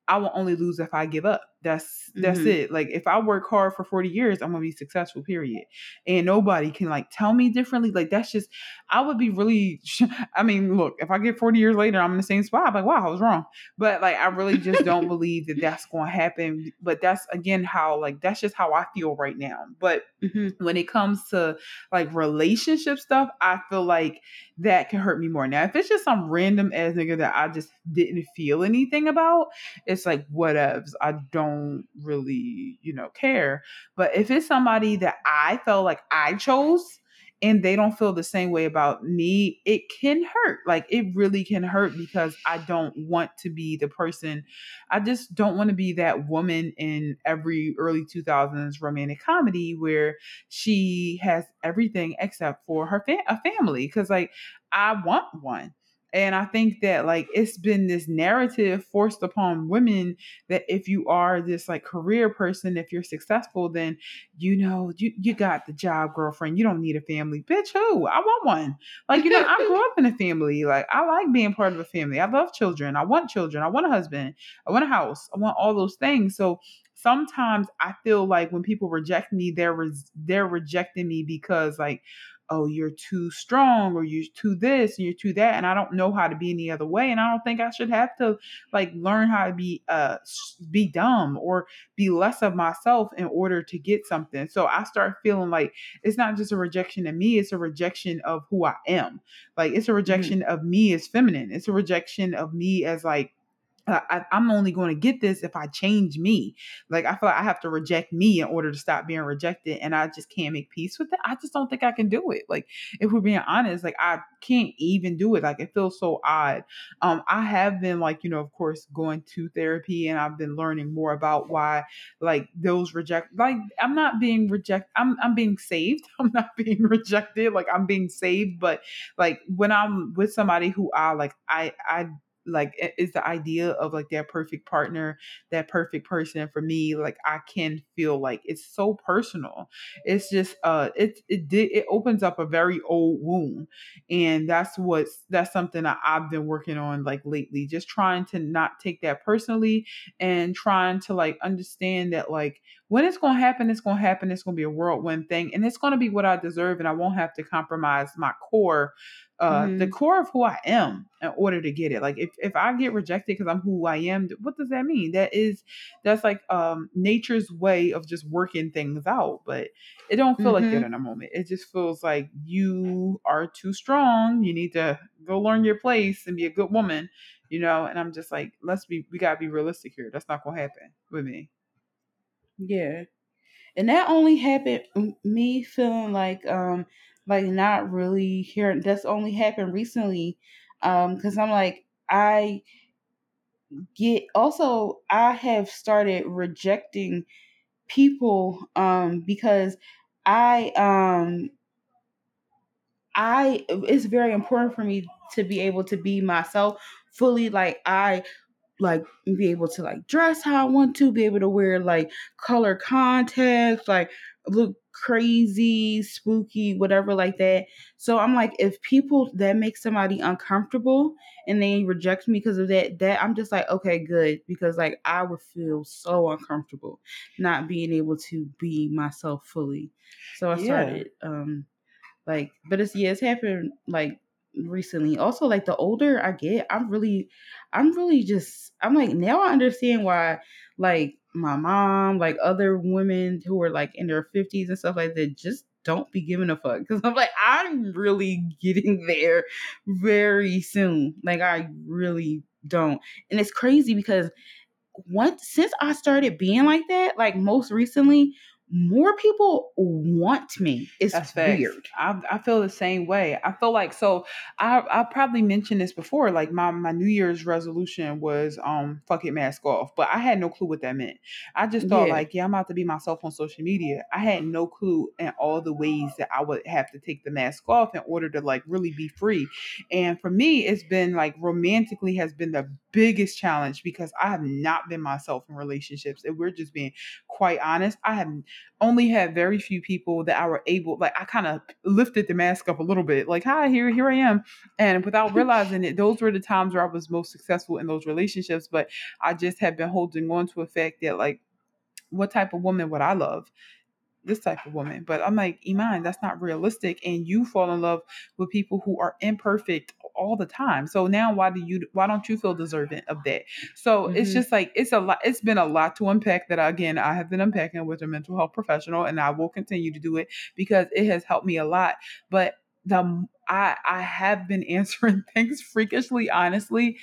I will only lose if I give up. That's that's Mhm. it. Like if I work hard for 40 years, I'm gonna be successful, period. And nobody can like tell me differently. Like that's just I would be really I mean, look, if I get 40 years later, I'm in the same spot, I'm like, wow, I was wrong. But like I really just don't believe that that's gonna happen. But that's again how like that's just how I feel right now. But Mhm. when it comes to like relationship stuff, I feel like that can hurt me more. Now, if it's just some random ass nigga that I just didn't feel anything about, it's like whatevs. I don't really, you know, care. But if it's somebody that I felt like I chose and they don't feel the same way about me, it can hurt. Like it really can hurt because I don't want to be the person. I just don't want to be that woman in every early 2000s romantic comedy where she has everything except for her fa- a family because like I want one. And I think that like it's been this narrative forced upon women that if you are this like career person, if you're successful, then you know you you got the job, girlfriend. You don't need a family, bitch. Who? I want one. Like you know, I grew up in a family. Like I like being part of a family. I love children. I want children. I want a husband. I want a house. I want all those things. So sometimes I feel like when people reject me, they're res- they're rejecting me because like oh, you're too strong or you're too this and you're too that. And I don't know how to be any other way. And I don't think I should have to like learn how to be uh be dumb or be less of myself in order to get something. So I start feeling like it's not just a rejection of me, it's a rejection of who I am. Like it's a rejection of me as feminine. It's a rejection of me as like I, I'm only going to get this if I change me. Like I feel like I have to reject me in order to stop being rejected, and I just can't make peace with it. I just don't think I can do it. Like if we're being honest, like I can't even do it. Like it feels so odd. Um, I have been like you know, of course, going to therapy, and I've been learning more about why like those reject. Like I'm not being rejected. I'm I'm being saved. I'm not being rejected. Like I'm being saved. But like when I'm with somebody who I like, I I like it- it's the idea of like that perfect partner that perfect person for me like i can feel like it's so personal. It's just uh it it did it opens up a very old wound and that's what's that's something that i've been working on like lately just trying to not take that personally and trying to like understand that like when it's going to happen it's going to happen it's going to be a whirlwind thing and it's going to be what i deserve and i won't have to compromise my core uh the Mhm. core of who I am in order to get it. Like if if I get rejected because I'm who I am, what does that mean? That is that's like um nature's way of just working things out. But it don't feel like that Mhm. in a moment. It just feels like you are too strong. You need to go learn your place and be a good woman, you know. And I'm just like, let's be we gotta be realistic here. That's not gonna happen with me. Yeah. And that only happened me feeling like um like not really hearing that's only happened recently. Um cuz I'm like I get also I have started rejecting people um because I um I it's very important for me to be able to be myself fully like I like be able to like dress how I want to, be able to wear like color contacts, like look crazy, spooky, whatever like that. So I'm like, if people that make somebody uncomfortable and they reject me because of that, that I'm just like, okay, good. Because like I would feel so uncomfortable not being able to be myself fully. So I Yeah. started um like but it's yeah, it's happened like recently. Also like the older I get, I'm really I'm really just I'm like now I understand why like my mom, like other women who are like in their 50s and stuff like that just don't be giving a fuck because I'm like I'm really getting there very soon. Like I really don't. And it's crazy because once since I started being like that, like most recently, more people want me. It's That's weird. I, I feel the same way. I feel like so. I I probably mentioned this before. Like my my New Year's resolution was um fuck it mask off, but I had no clue what that meant. I just thought Yeah. like yeah I'm about to be myself on social media. I had no clue in all the ways that I would have to take the mask off in order to like really be free. And for me, it's been like romantically has been the biggest challenge because I have not been myself in relationships. And we're just being quite honest. I have only had very few people that I were able like I kind of lifted the mask up a little bit like hi here here I am and without realizing it those were the times where I was most successful in those relationships but I just have been holding on to a fact that like what type of woman would I love this type of woman but I'm like Iman that's not realistic and you fall in love with people who are imperfect all the time so now why do you why don't you feel deserving of that so it's Mhm. just like it's a lot. It's been a lot to unpack. That again, I have been unpacking with a mental health professional, and I will continue to do it because it has helped me a lot. But the I I have been answering things freakishly honestly,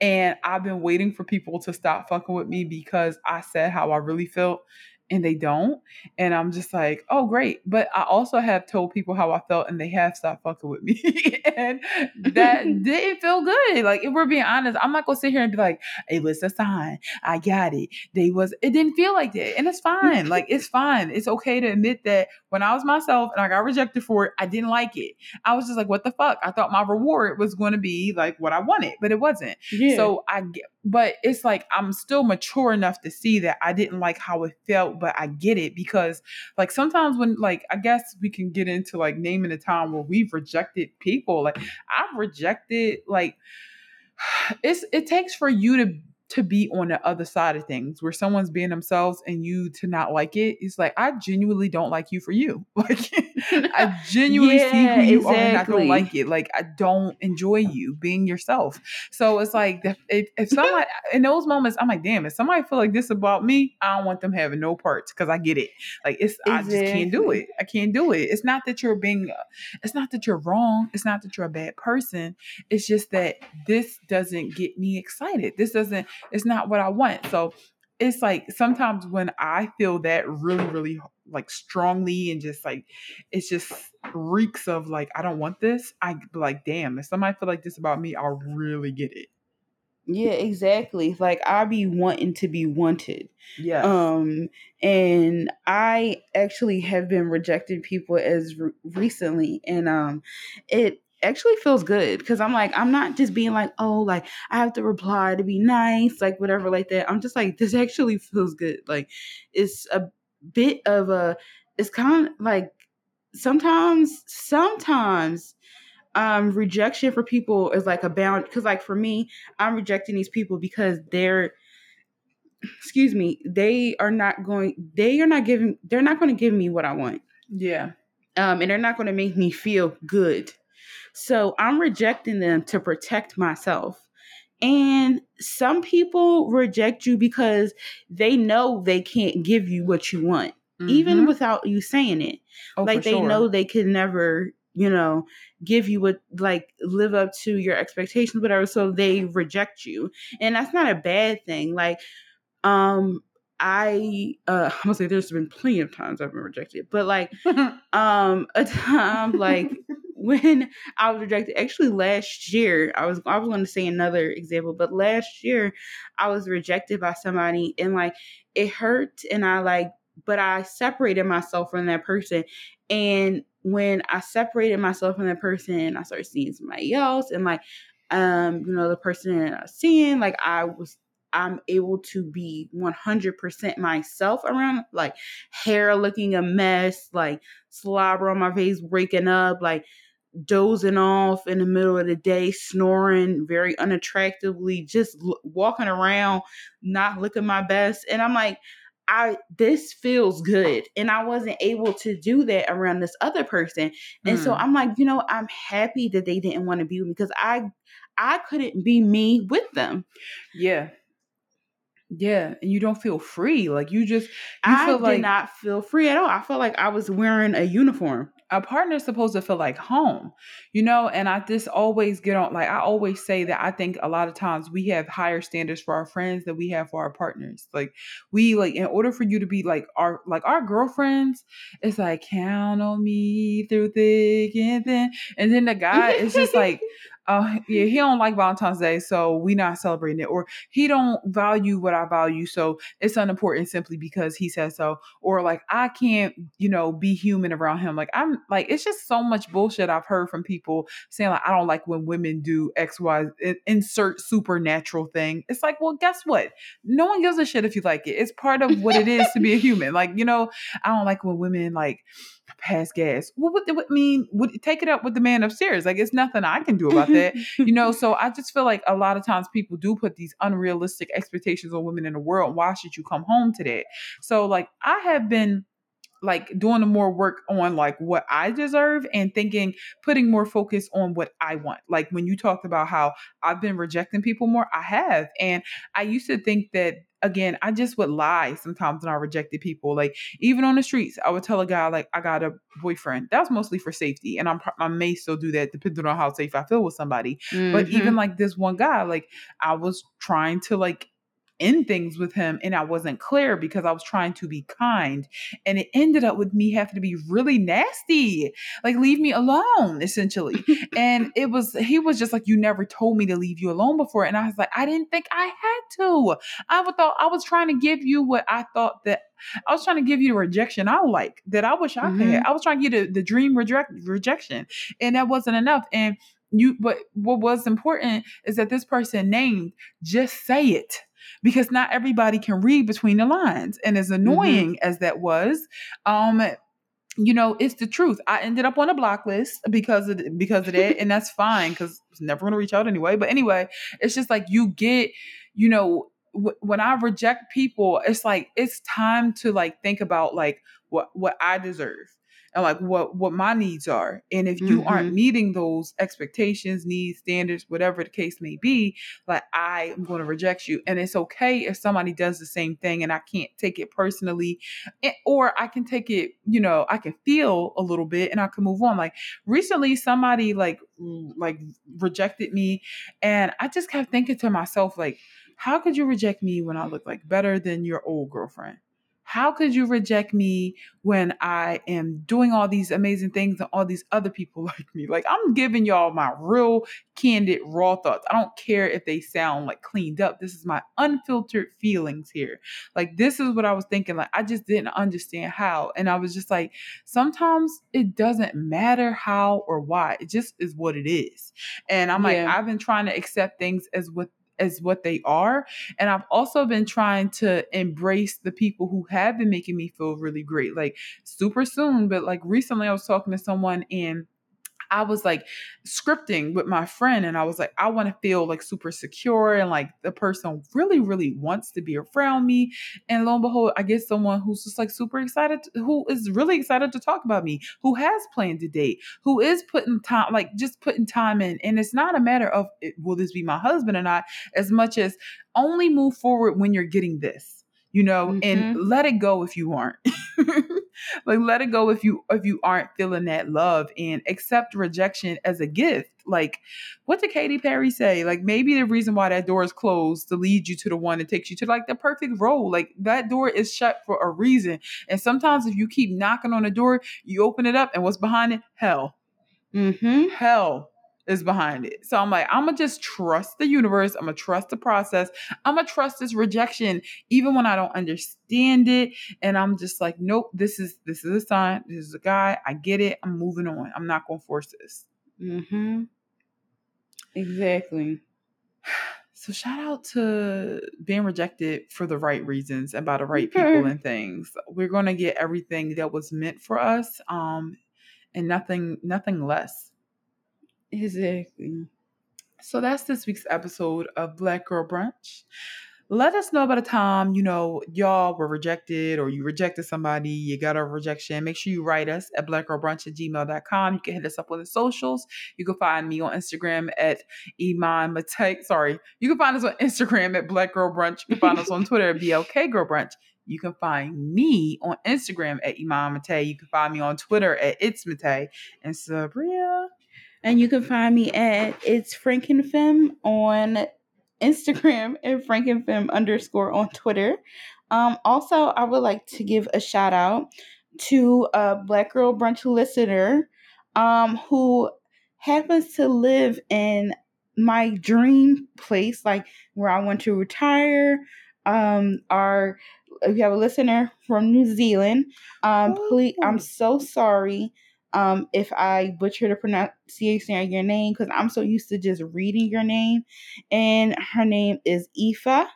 and I've been waiting for people to stop fucking with me because I said how I really felt. And they don't. And I'm just like, oh, great. But I also have told people how I felt and they have stopped fucking with me. and that didn't feel good. Like, if we're being honest, I'm not going to sit here and be like, it was a sign. I got it. They was it didn't feel like that. And it's fine. like it's fine. It's okay to admit that when I was myself and I got rejected for it, I didn't like it. I was just like, what the fuck? I thought my reward was going to be like what I wanted, but it wasn't. Yeah. So I get but it's like I'm still mature enough to see that I didn't like how it felt, but I get it because like sometimes when like I guess we can get into like naming a time where we've rejected people. Like I've rejected like it's it takes for you to to be on the other side of things where someone's being themselves and you to not like it it's like i genuinely don't like you for you. Like i genuinely see who you are and i don't like it. Like i don't enjoy you being yourself. So it's like if, if, somebody in those moments i'm like damn if somebody feel like this about me i don't want them having no parts because i get it. Like it's i just can't do it. I can't do it. It's not that you're being it's not that you're wrong. It's not that you're a bad person. It's just that this doesn't get me excited. This doesn't it's not what i want so it's like sometimes when i feel that really really like strongly and just like it's just reeks of like i don't want this i like damn if somebody feel like this about me i'll really get it yeah, exactly. Like I be wanting to be wanted. yeah Um, and I actually have been rejecting people as re- recently, and um, it actually feels good because I'm like, I'm not just being like, oh, like I have to reply to be nice, like whatever, like that. I'm just like, this actually feels good. Like, it's a bit of a, it's kind of like sometimes, sometimes. Um, rejection for people is like a bound because, like, for me, I'm rejecting these people because they're excuse me, they are not going they are not giving they're not going to give me what I want. yeah Um and they're not going to make me feel good. So I'm rejecting them to protect myself. And some people reject you because they know they can't give you what you want, even Mhm. without you saying it. Oh, like they sure. know they can never, you know, give you what like live up to your expectations, whatever. So they reject you. And that's not a bad thing. Like um I uh I'm gonna say there's been plenty of times I've been rejected, but like um a time like when I was rejected, actually last year, I was I was going to say another example, but last year I was rejected by somebody and like it hurt and I like but I separated myself from that person. And when I separated myself from that person, I started seeing somebody else and like um you know the person that I was seeing like I was I'm able to be 100% myself around like hair looking a mess, like slobber on my face, waking up, like dozing off in the middle of the day, snoring very unattractively, just l- walking around, not looking my best. And I'm like, I this feels good. And I wasn't able to do that around this other person. And mm. so I'm like, you know, I'm happy that they didn't want to be with me because I I couldn't be me with them. Yeah. Yeah, and you don't feel free. Like you just you I feel did like not feel free at all. I felt like I was wearing a uniform. a partner is supposed to feel like home, you know. And I just always get on. Like I always say that I think a lot of times we have higher standards for our friends than we have for our partners. Like we like in order for you to be like our like our girlfriends, it's like count on me through thick and thin. And then the guy is just like uh yeah he don't like valentine's day so we not celebrating it or he don't value what i value so it's unimportant simply because he says so or like i can't you know be human around him. Like i'm like it's just so much bullshit i've heard from people saying like i don't like when women do x y insert supernatural thing. It's like well guess what? No one gives a shit if you like it. It's part of what it is to be a human. Like you know i don't like when women like pass gas. Well, what, would what mean? Would take it up with the man upstairs? Like it's nothing I can do about that, you know. So I just feel like a lot of times people do put these unrealistic expectations on women in the world. Why should you come home to that? So like I have been like doing more work on like what I deserve and thinking putting more focus on what I want. Like when you talked about how I've been rejecting people more, I have. And I used to think that again, I just would lie sometimes when I rejected people. Like even on the streets, I would tell a guy like I got a boyfriend. That was mostly for safety, and I'm I may still do that depending on how safe I feel with somebody. Mm-hmm. But even like this one guy, like I was trying to like end things with him and I wasn't clear because I was trying to be kind. And it ended up with me having to be really nasty. Like leave me alone, essentially. and it was he was just like, You never told me to leave you alone before. And I was like, I didn't think I had to. I thought I was trying to give you what I thought that I was trying to give you the rejection I like that I wish I mm-hmm. could. I was trying to get the, the dream reject, rejection. And that wasn't enough. And you but what was important is that this person named just say it because not everybody can read between the lines. And as mm-hmm. annoying mm-hmm. as that was, um, you know, it's the truth. I ended up on a block list because of because of that, and that's fine because I was never going to reach out anyway. But anyway, it's just like you get, you know, w- when I reject people, it's like it's time to like think about like what what I deserve and like what what my needs are and if you mm-hmm. aren't meeting those expectations needs standards whatever the case may be like i am going to reject you and it's okay if somebody does the same thing and i can't take it personally eh, or i can take it you know i can feel a little bit and i can move on like recently somebody like like rejected me and i just kept thinking to myself like how could you reject me when i look like better than your old girlfriend how could you reject me when I am doing all these amazing things and all these other people like me? Like, I'm giving y'all my real, candid, raw thoughts. I don't care if they sound like cleaned up. This is my unfiltered feelings here. Like, this is what I was thinking. Like, I just didn't understand how. And I was just like, sometimes it doesn't matter how or why, it just is what it is. And I'm yeah. like, I've been trying to accept things as what as what they are. And I've also been trying to embrace the people who have been making me feel really great, like super soon. But like recently, I was talking to someone and I was like scripting with my friend and I was like, I want to feel like super secure and like the person really, really wants to be around me. And lo and behold, I get someone who's just like super excited, to, who is really excited to talk about me, who has planned to date, who is putting time, like just putting time in. And it's not a matter of eh, will this be my husband or not, as much as only move forward when you're getting this you know mm-hmm. and let it go if you aren't. Like let it go if you if you aren't feeling that love and accept rejection as a gift. Like what did Katy Perry say? Like maybe the reason why that door is closed to lead you to the one that takes you to like the perfect role like that door is shut for a reason. And sometimes if you keep knocking on the door you open it up and what's behind it? Hell. Mm-hmm. hell is behind it. So I'm like, I'm gonna just trust the universe. I'm gonna trust the process. I'm gonna trust this rejection, even when I don't understand it. And I'm just like, nope, this is this is a sign. This is a guy. I get it. I'm moving on. I'm not gonna force this. Mm-hmm. Exactly. So shout out to being rejected for the right reasons and by the right people Mhm. and things. We're gonna get everything that was meant for us, um, and nothing nothing less. Exactly. So that's this week's episode of Black Girl Brunch. Let us know about a time, you know, y'all were rejected or you rejected somebody, you got a rejection. Make sure you write us at blackgirlbrunch at gmail.com. You can hit us up on the socials. You can find me on Instagram at Iman Matei. Sorry. You can find us on Instagram at Black Girl Brunch. You can find us on Twitter at BLK Girl Brunch. You can find me on Instagram at Iman Matei. You can find me on Twitter at It's Matei. And Sabria. And you can find me at It's Frankenfem on Instagram and Frankenfem underscore on Twitter. Um, also, I would like to give a shout out to a Black Girl Brunch listener um, who happens to live in my dream place, like where I want to retire. Um, our we have a listener from New Zealand. Um, please, I'm so sorry um, if I butcher the pronunciation of your name because I'm so used to just reading your name. And her name is Aoife.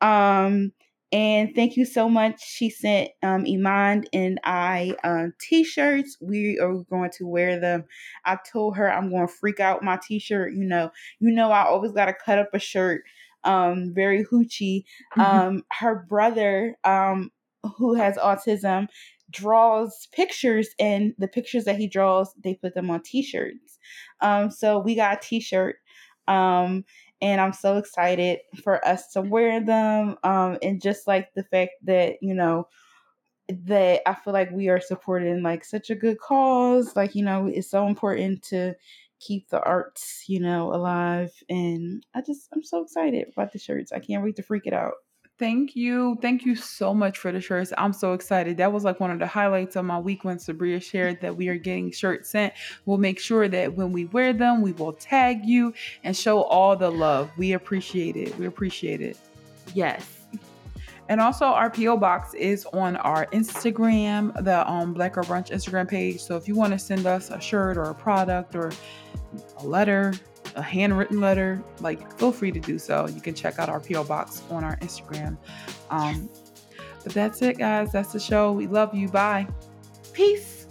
Um, and thank you so much. She sent um, Iman and I uh, t-shirts. We are going to wear them. I told her I'm going to freak out my t-shirt. You know, you know I always got to cut up a shirt. Um, very hoochie. Um, her brother, um, who has autism, draws pictures, and the pictures that he draws, they put them on t-shirts. Um, so we got a t-shirt. Um, and I'm so excited for us to wear them. Um, and just like the fact that you know that I feel like we are supporting like such a good cause. Like you know, it's so important to keep the arts you know alive. And I just I'm so excited about the shirts. I can't wait to freak it out. Thank you. Thank you so much for the shirts. I'm so excited. That was like one of the highlights of my week when Sabria shared that we are getting shirts sent. We'll make sure that when we wear them, we will tag you and show all the love. We appreciate it. We appreciate it. Yes. And also, our PO box is on our Instagram, the um, Black Girl Brunch Instagram page. So if you want to send us a shirt or a product or a letter, a handwritten letter, like feel free to do so. You can check out our PO box on our Instagram. Um, but that's it, guys. That's the show. We love you. Bye. Peace.